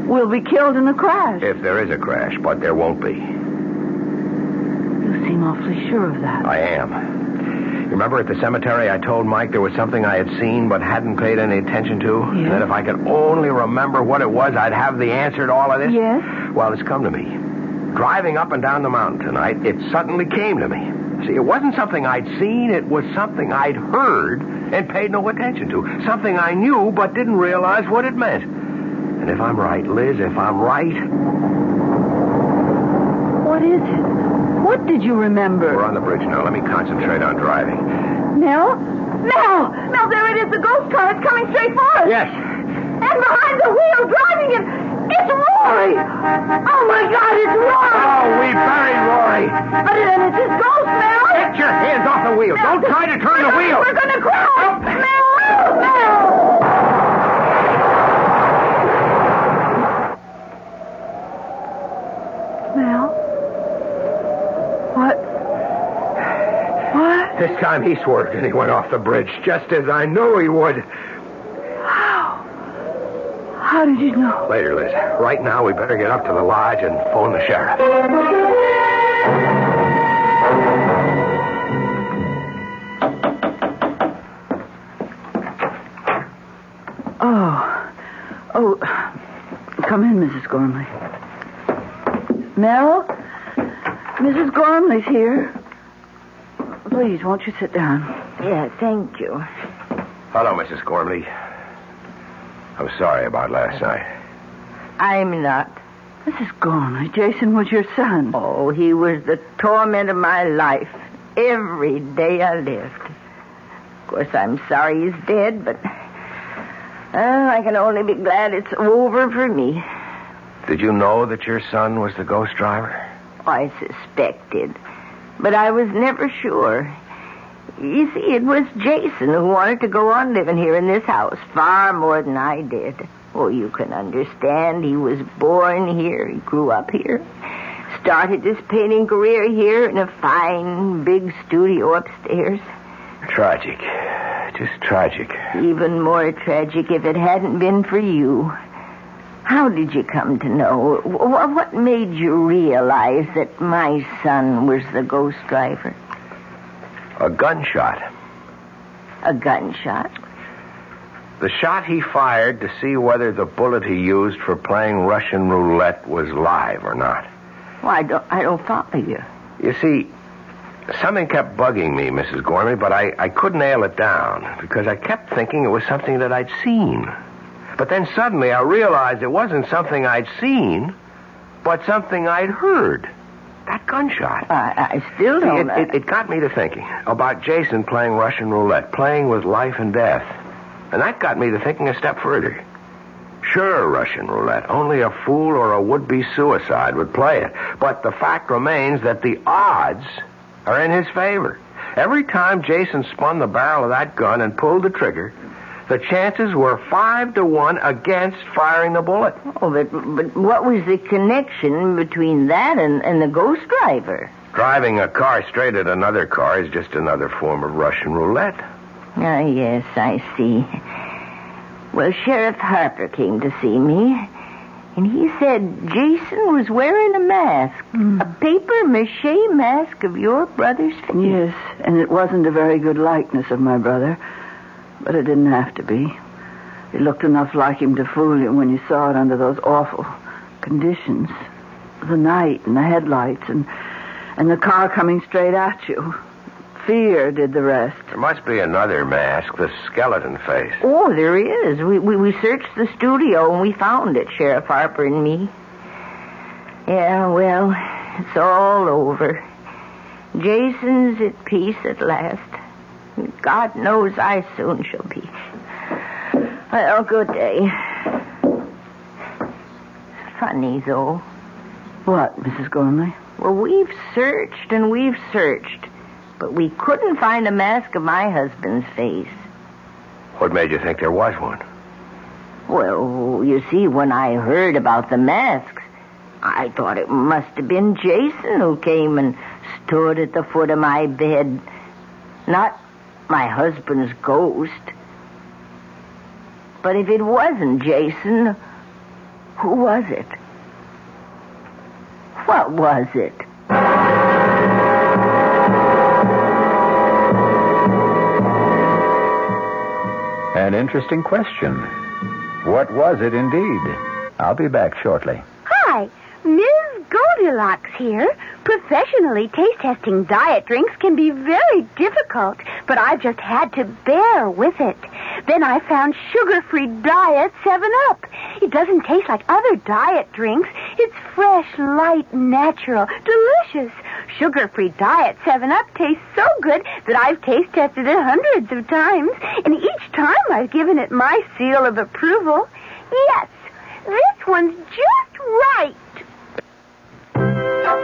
S7: we'll be killed in the crash.
S6: If there is a crash, but there won't be.
S7: You seem awfully sure of that.
S6: I am. Remember at the cemetery I told Mike there was something I had seen but hadn't paid any attention to?
S7: Yes.
S6: That if I could only remember what it was, I'd have the answer to all of this?
S7: Yes?
S6: Well, it's come to me. Driving up and down the mountain tonight, it suddenly came to me. See, it wasn't something I'd seen, it was something I'd heard and paid no attention to. Something I knew but didn't realize what it meant. And if I'm right, Liz, if I'm right,
S7: What is it? What did you remember?
S6: we're on the bridge now. Let me concentrate on driving.
S7: Mel? Mel! Mel, there it is, the ghost car. It's coming straight for us.
S6: Yes.
S7: And behind the wheel, driving it, it's Rory! Oh, my God, it's Rory!
S6: Oh, we buried Rory.
S7: But and it's his ghost, Mel!
S6: Get your hands off the wheel. Don't try to turn the wheel.
S7: We're gonna crash! Mel! Mel! Mel? What? What?
S6: This time he swerved and he went off the bridge, just as I knew he would.
S7: How? How did you know?
S6: Later, Liz. Right now, we better get up to the lodge and phone the sheriff.
S7: Oh. Oh. Come in, Mrs. Gormley. Mel? Mrs. Gormley's here. Please, won't you sit down?
S8: Yeah, thank you.
S6: Hello, Mrs. Gormley. I'm sorry about last night.
S8: I'm not.
S7: Mrs. Gormley, Jason was your son.
S8: Oh, he was the torment of my life. Every day I lived. Of course, I'm sorry he's dead, but uh, I can only be glad it's over for me.
S6: Did you know that your son was the ghost driver?
S8: I suspected, but I was never sure. You see, it was Jason who wanted to go on living here in this house far more than I did. Oh, you can understand. He was born here. He grew up here. Started his painting career here in a fine, big studio upstairs.
S6: Tragic. Just tragic.
S8: Even more tragic if it hadn't been for you. How did you come to know? What made you realize that my son was the ghost driver?
S6: A gunshot.
S8: A gunshot?
S6: The shot he fired to see whether the bullet he used for playing Russian roulette was live or not.
S8: Well, I don't, I don't follow you.
S6: You see, something kept bugging me, Mrs. Gormley, but I, I couldn't nail it down because I kept thinking it was something that I'd seen. But then suddenly I realized it wasn't something I'd seen, but something I'd heard. That gunshot.
S8: I, I still don't.
S6: it, it, it got me to thinking about Jason playing Russian roulette, playing with life and death. And that got me to thinking a step further. Sure, Russian roulette. Only a fool or a would-be suicide would play it. But the fact remains that the odds are in his favor. Every time Jason spun the barrel of that gun and pulled the trigger, the chances were five to one against firing the bullet.
S8: Oh, but, but what was the connection between that and, and the ghost driver?
S6: Driving a car straight at another car is just another form of Russian roulette.
S8: Ah, yes, I see. Well, Sheriff Harper came to see me, and he said Jason was wearing a mask, a paper mache mask of your brother's face.
S7: Yes, and it wasn't a very good likeness of my brother, but it didn't have to be. It looked enough like him to fool you when you saw it under those awful conditions. The night and the headlights and and the car coming straight at you. Fear did the rest.
S6: There must be another mask, the skeleton face.
S8: Oh, there is. We, we, we searched the studio and we found it, Sheriff Harper and me. Yeah, well, it's all over. Jason's at peace at last. God knows I soon shall be. Well, good day. Funny, though.
S7: What, Mrs. Gormley?
S8: Well, we've searched and we've searched, but we couldn't find a mask of my husband's face.
S6: What made you think there was one?
S8: Well, you see, when I heard about the masks, I thought it must have been Jason who came and stood at the foot of my bed, not my husband's ghost. But if it wasn't Jason, who was it? What was it?
S2: An interesting question. What was it indeed? I'll be back shortly.
S11: Hi, Ms. Goldilocks here. Professionally taste testing diet drinks can be very difficult, but I've just had to bear with it. Then I found sugar-free diet 7-Up. It doesn't taste like other diet drinks. It's fresh, light, natural, delicious. Sugar-free diet 7-Up tastes so good that I've taste tested it hundreds of times, and each time I've given it my seal of approval. Yes, this one's just right.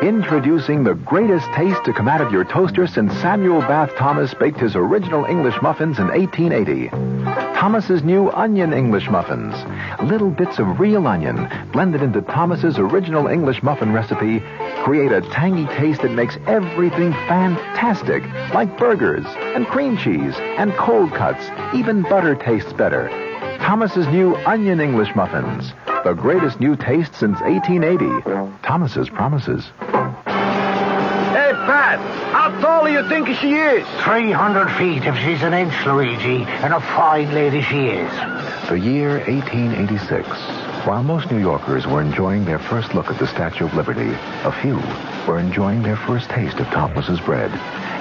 S16: Introducing the greatest taste to come out of your toaster since Samuel Bath Thomas baked his original English muffins in 1880. Thomas's new onion English muffins. Little bits of real onion blended into Thomas's original English muffin recipe create a tangy taste that makes everything fantastic, like burgers and cream cheese and cold cuts. Even butter tastes better. Thomas's new onion English muffins. The greatest new taste since 1880. Thomas's promises.
S6: Hey, Pat, how tall do you think she is?
S17: 300 feet if she's an inch, Luigi, and a fine lady she is.
S16: The year 1886. While most New Yorkers were enjoying their first look at the Statue of Liberty, a few were enjoying their first taste of Thomas's bread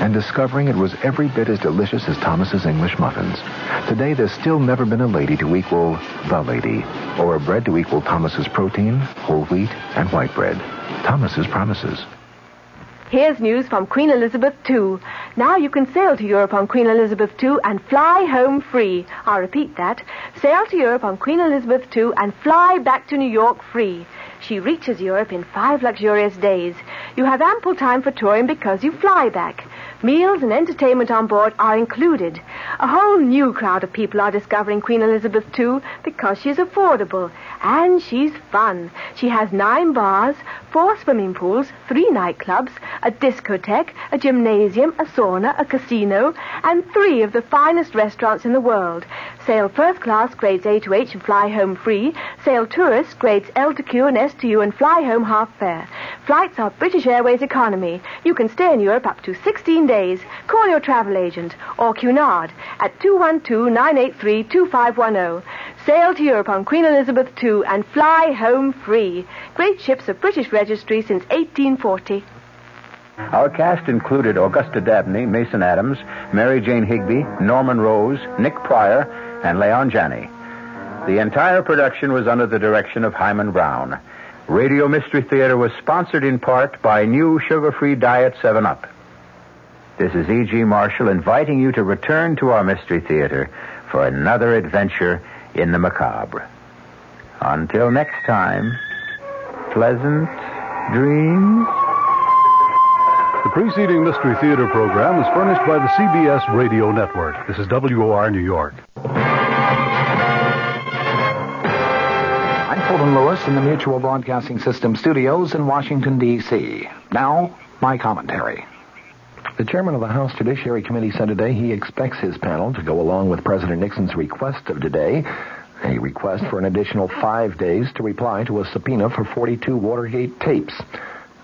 S16: and discovering it was every bit as delicious as Thomas's English muffins. Today, there's still never been a lady to equal the lady, or a bread to equal Thomas's protein, whole wheat, and white bread. Thomas's promises.
S18: Here's news from Queen Elizabeth II. Now you can sail to Europe on Queen Elizabeth II and fly home free. I'll repeat that. Sail to Europe on Queen Elizabeth II and fly back to New York free. She reaches Europe in five luxurious days. You have ample time for touring because you fly back. Meals and entertainment on board are included. A whole new crowd of people are discovering Queen Elizabeth II because she's affordable and she's fun. She has nine bars, four swimming pools, three nightclubs, a discotheque, a gymnasium, a sauna, a casino, and three of the finest restaurants in the world. Sail first class grades A to H and fly home free. Sail tourist grades L to Q and S to U and fly home half fare. Flights are British Airways economy. You can stay in Europe up to 16 days. Call your travel agent or Cunard at 212-983-2510. Sail to Europe on Queen Elizabeth II and fly home free. Great ships of British registry since 1840.
S2: Our cast included Augusta Dabney, Mason Adams, Mary Jane Higby, Norman Rose, Nick Pryor, and Leon Janney. The entire production was under the direction of Himan Brown. Radio Mystery Theater was sponsored in part by new sugar-free diet 7-Up. This is E.G. Marshall inviting you to return to our Mystery Theater for another adventure in the macabre. Until next time, pleasant dreams.
S13: The preceding Mystery Theater program is furnished by the CBS Radio Network. This is WOR New York.
S19: I'm Fulton Lewis in the Mutual Broadcasting System studios in Washington, D.C. Now, my commentary. The chairman of the House Judiciary Committee said today he expects his panel to go along with President Nixon's request of today, a request for an additional five days to reply to a subpoena for 42 Watergate tapes.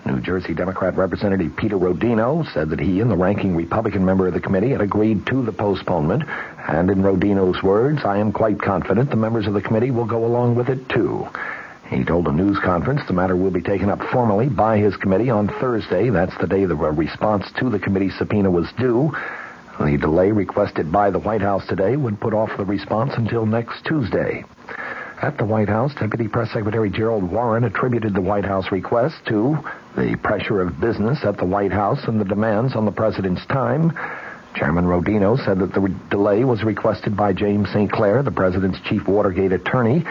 S19: New Jersey Democrat Representative Peter Rodino said that he and the ranking Republican member of the committee had agreed to the postponement, and in Rodino's words, I am quite confident the members of the committee will go along with it too. He told a news conference the matter will be taken up formally by his committee on Thursday. That's the day the response to the committee subpoena was due. The delay requested by the White House today would put off the response until next Tuesday. At the White House, Deputy Press Secretary Gerald Warren attributed the White House request to the pressure of business at the White House and the demands on the president's time. Chairman Rodino said that the delay was requested by James St. Clair, the president's chief Watergate attorney.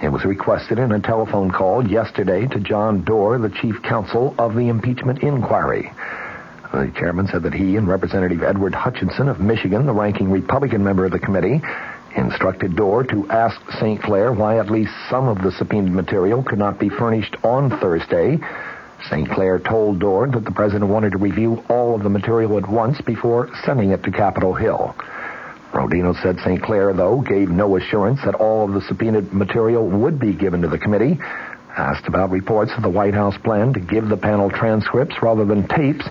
S19: It was requested in a telephone call yesterday to John Doar, the chief counsel of the impeachment inquiry. The chairman said that he and Representative Edward Hutchinson of Michigan, the ranking Republican member of the committee, instructed Doar to ask St. Clair why at least some of the subpoenaed material could not be furnished on Thursday. St. Clair told Doar that the president wanted to review all of the material at once before sending it to Capitol Hill. Rodino said St. Clair, though, gave no assurance that all of the subpoenaed material would be given to the committee. Asked about reports of the White House plan to give the panel transcripts rather than tapes,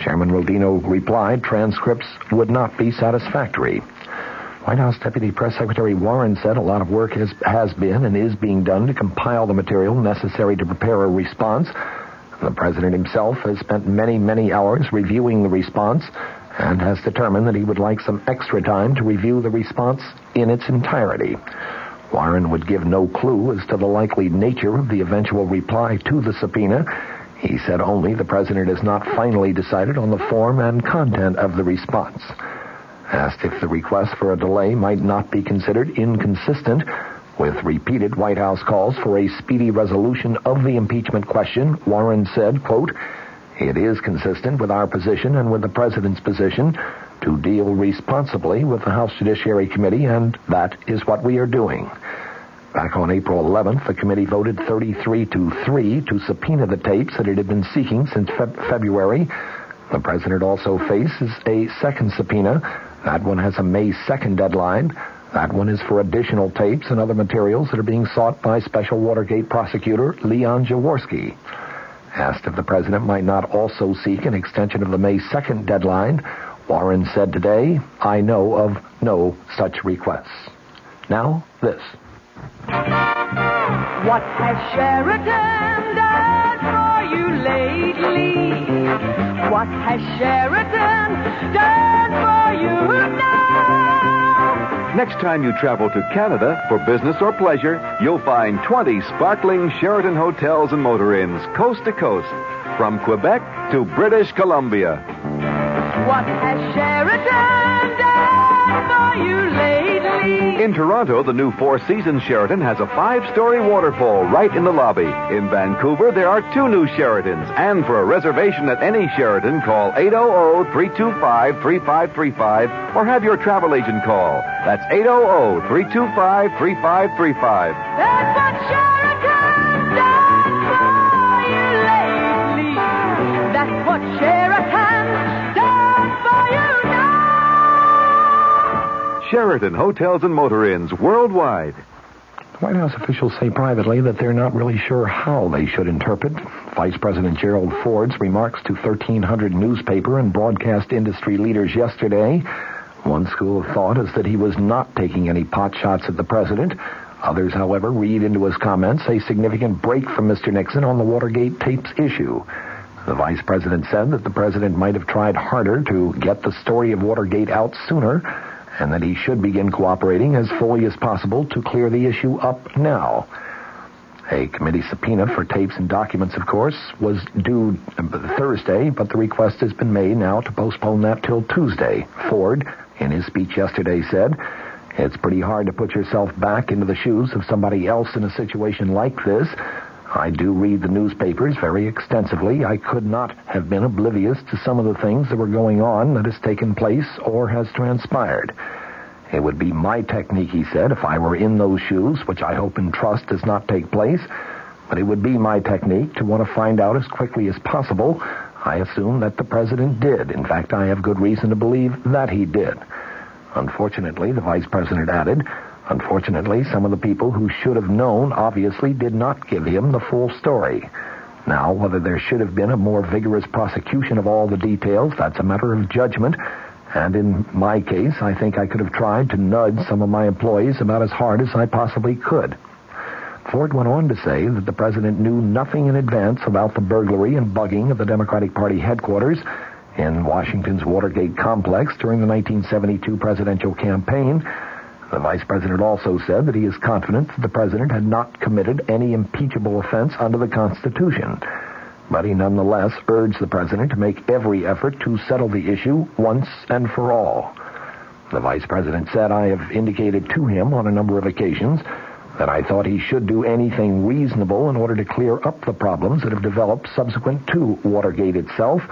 S19: Chairman Rodino replied transcripts would not be satisfactory. White House Deputy Press Secretary Warren said a lot of work has, has been and is being done to compile the material necessary to prepare a response. The president himself has spent many, many hours reviewing the response and has determined that he would like some extra time to review the response in its entirety. Warren would give no clue as to the likely nature of the eventual reply to the subpoena. He said only the president has not finally decided on the form and content of the response. Asked if the request for a delay might not be considered inconsistent with repeated White House calls for a speedy resolution of the impeachment question, Warren said, quote, it is consistent with our position and with the President's position to deal responsibly with the House Judiciary Committee, and that is what we are doing. Back on April 11th, the committee voted 33 to 3 to subpoena the tapes that it had been seeking since Feb- February. The President also faces a second subpoena. That one has a May 2nd deadline. That one is for additional tapes and other materials that are being sought by Special Watergate prosecutor Leon Jaworski. Asked if the president might not also seek an extension of the May 2nd deadline, Warren said today, I know of no such requests. Now, this.
S12: What has Sheraton done for you lately? What has done for you now?
S10: Next time you travel to Canada for business or pleasure, you'll find 20 sparkling Sheraton hotels and motor inns coast to coast, from Quebec to British Columbia.
S12: What has Sheraton done?
S10: In Toronto, the new Four Seasons Sheraton has a five-story waterfall right in the lobby. In Vancouver, there are two new Sheratons. And for a reservation at any Sheraton, call 800-325-3535 or have your travel agent call. That's 800-325-3535.
S12: That's what Sheraton
S10: Sheraton Hotels and Motor Inns worldwide.
S19: White House officials say privately that they're not really sure how they should interpret Vice President Gerald Ford's remarks to 1,300 newspaper and broadcast industry leaders yesterday. One school of thought is that he was not taking any pot shots at the president. Others, however, read into his comments a significant break from Mr. Nixon on the Watergate tapes issue. The vice president said that the president might have tried harder to get the story of Watergate out sooner and that he should begin cooperating as fully as possible to clear the issue up now. A committee subpoena for tapes and documents, of course, was due uh, Thursday, but the request has been made now to postpone that till Tuesday. Ford, in his speech yesterday, said, It's pretty hard to put yourself back into the shoes of somebody else in a situation like this. I do read the newspapers very extensively. I could not have been oblivious to some of the things that were going on that has taken place or has transpired. It would be my technique, he said, if I were in those shoes, which I hope and trust does not take place. But it would be my technique to want to find out as quickly as possible. I assume that the president did. In fact, I have good reason to believe that he did. Unfortunately, the vice president added, unfortunately, some of the people who should have known obviously did not give him the full story. Now, whether there should have been a more vigorous prosecution of all the details, that's a matter of judgment. And in my case, I think I could have tried to nudge some of my employees about as hard as I possibly could. Ford went on to say that the president knew nothing in advance about the burglary and bugging of the Democratic Party headquarters in Washington's Watergate complex during the 1972 presidential campaign. The vice president also said that he is confident that the president had not committed any impeachable offense under the Constitution. But he nonetheless urged the president to make every effort to settle the issue once and for all. The vice president said, I have indicated to him on a number of occasions that I thought he should do anything reasonable in order to clear up the problems that have developed subsequent to Watergate itself.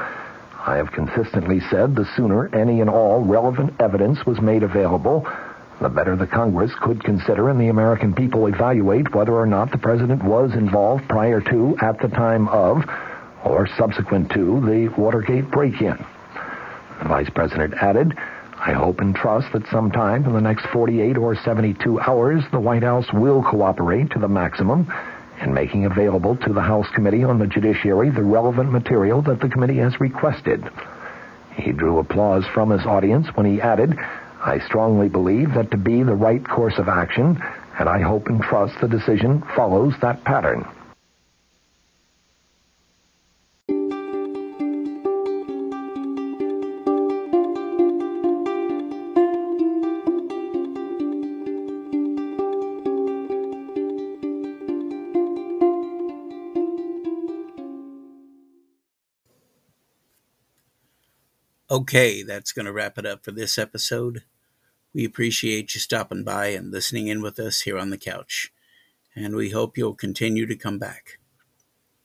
S19: I have consistently said the sooner any and all relevant evidence was made available, the better the Congress could consider and the American people evaluate whether or not the president was involved prior to, at the time of, or subsequent to the Watergate break-in. The vice president added, I hope and trust that sometime in the next 48 or 72 hours, the White House will cooperate to the maximum in making available to the House Committee on the Judiciary the relevant material that the committee has requested. He drew applause from his audience when he added, I strongly believe that to be the right course of action, and I hope and trust the decision follows that pattern.
S1: Okay, that's going to wrap it up for this episode. We appreciate you stopping by and listening in with us here on the couch, and we hope you'll continue to come back.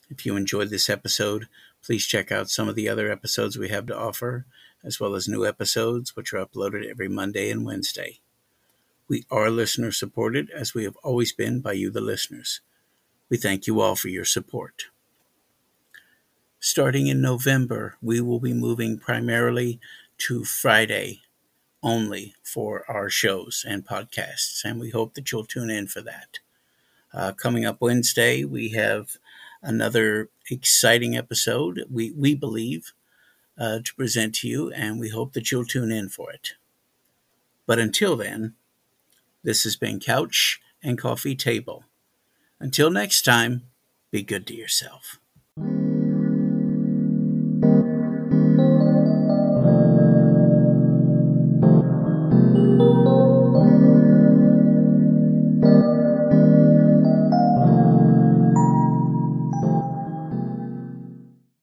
S1: If you enjoyed this episode, please check out some of the other episodes we have to offer, as well as new episodes, which are uploaded every Monday and Wednesday. We are listener supported, as we have always been by you, the listeners. We thank you all for your support. Starting in November, we will be moving primarily to Friday only for our shows and podcasts, and we hope that you'll tune in for that. Uh, coming up Wednesday, we have another exciting episode, we, we believe, uh, to present to you, and we hope that you'll tune in for it. But until then, this has been Couch and Coffee Table. Until next time, be good to yourself.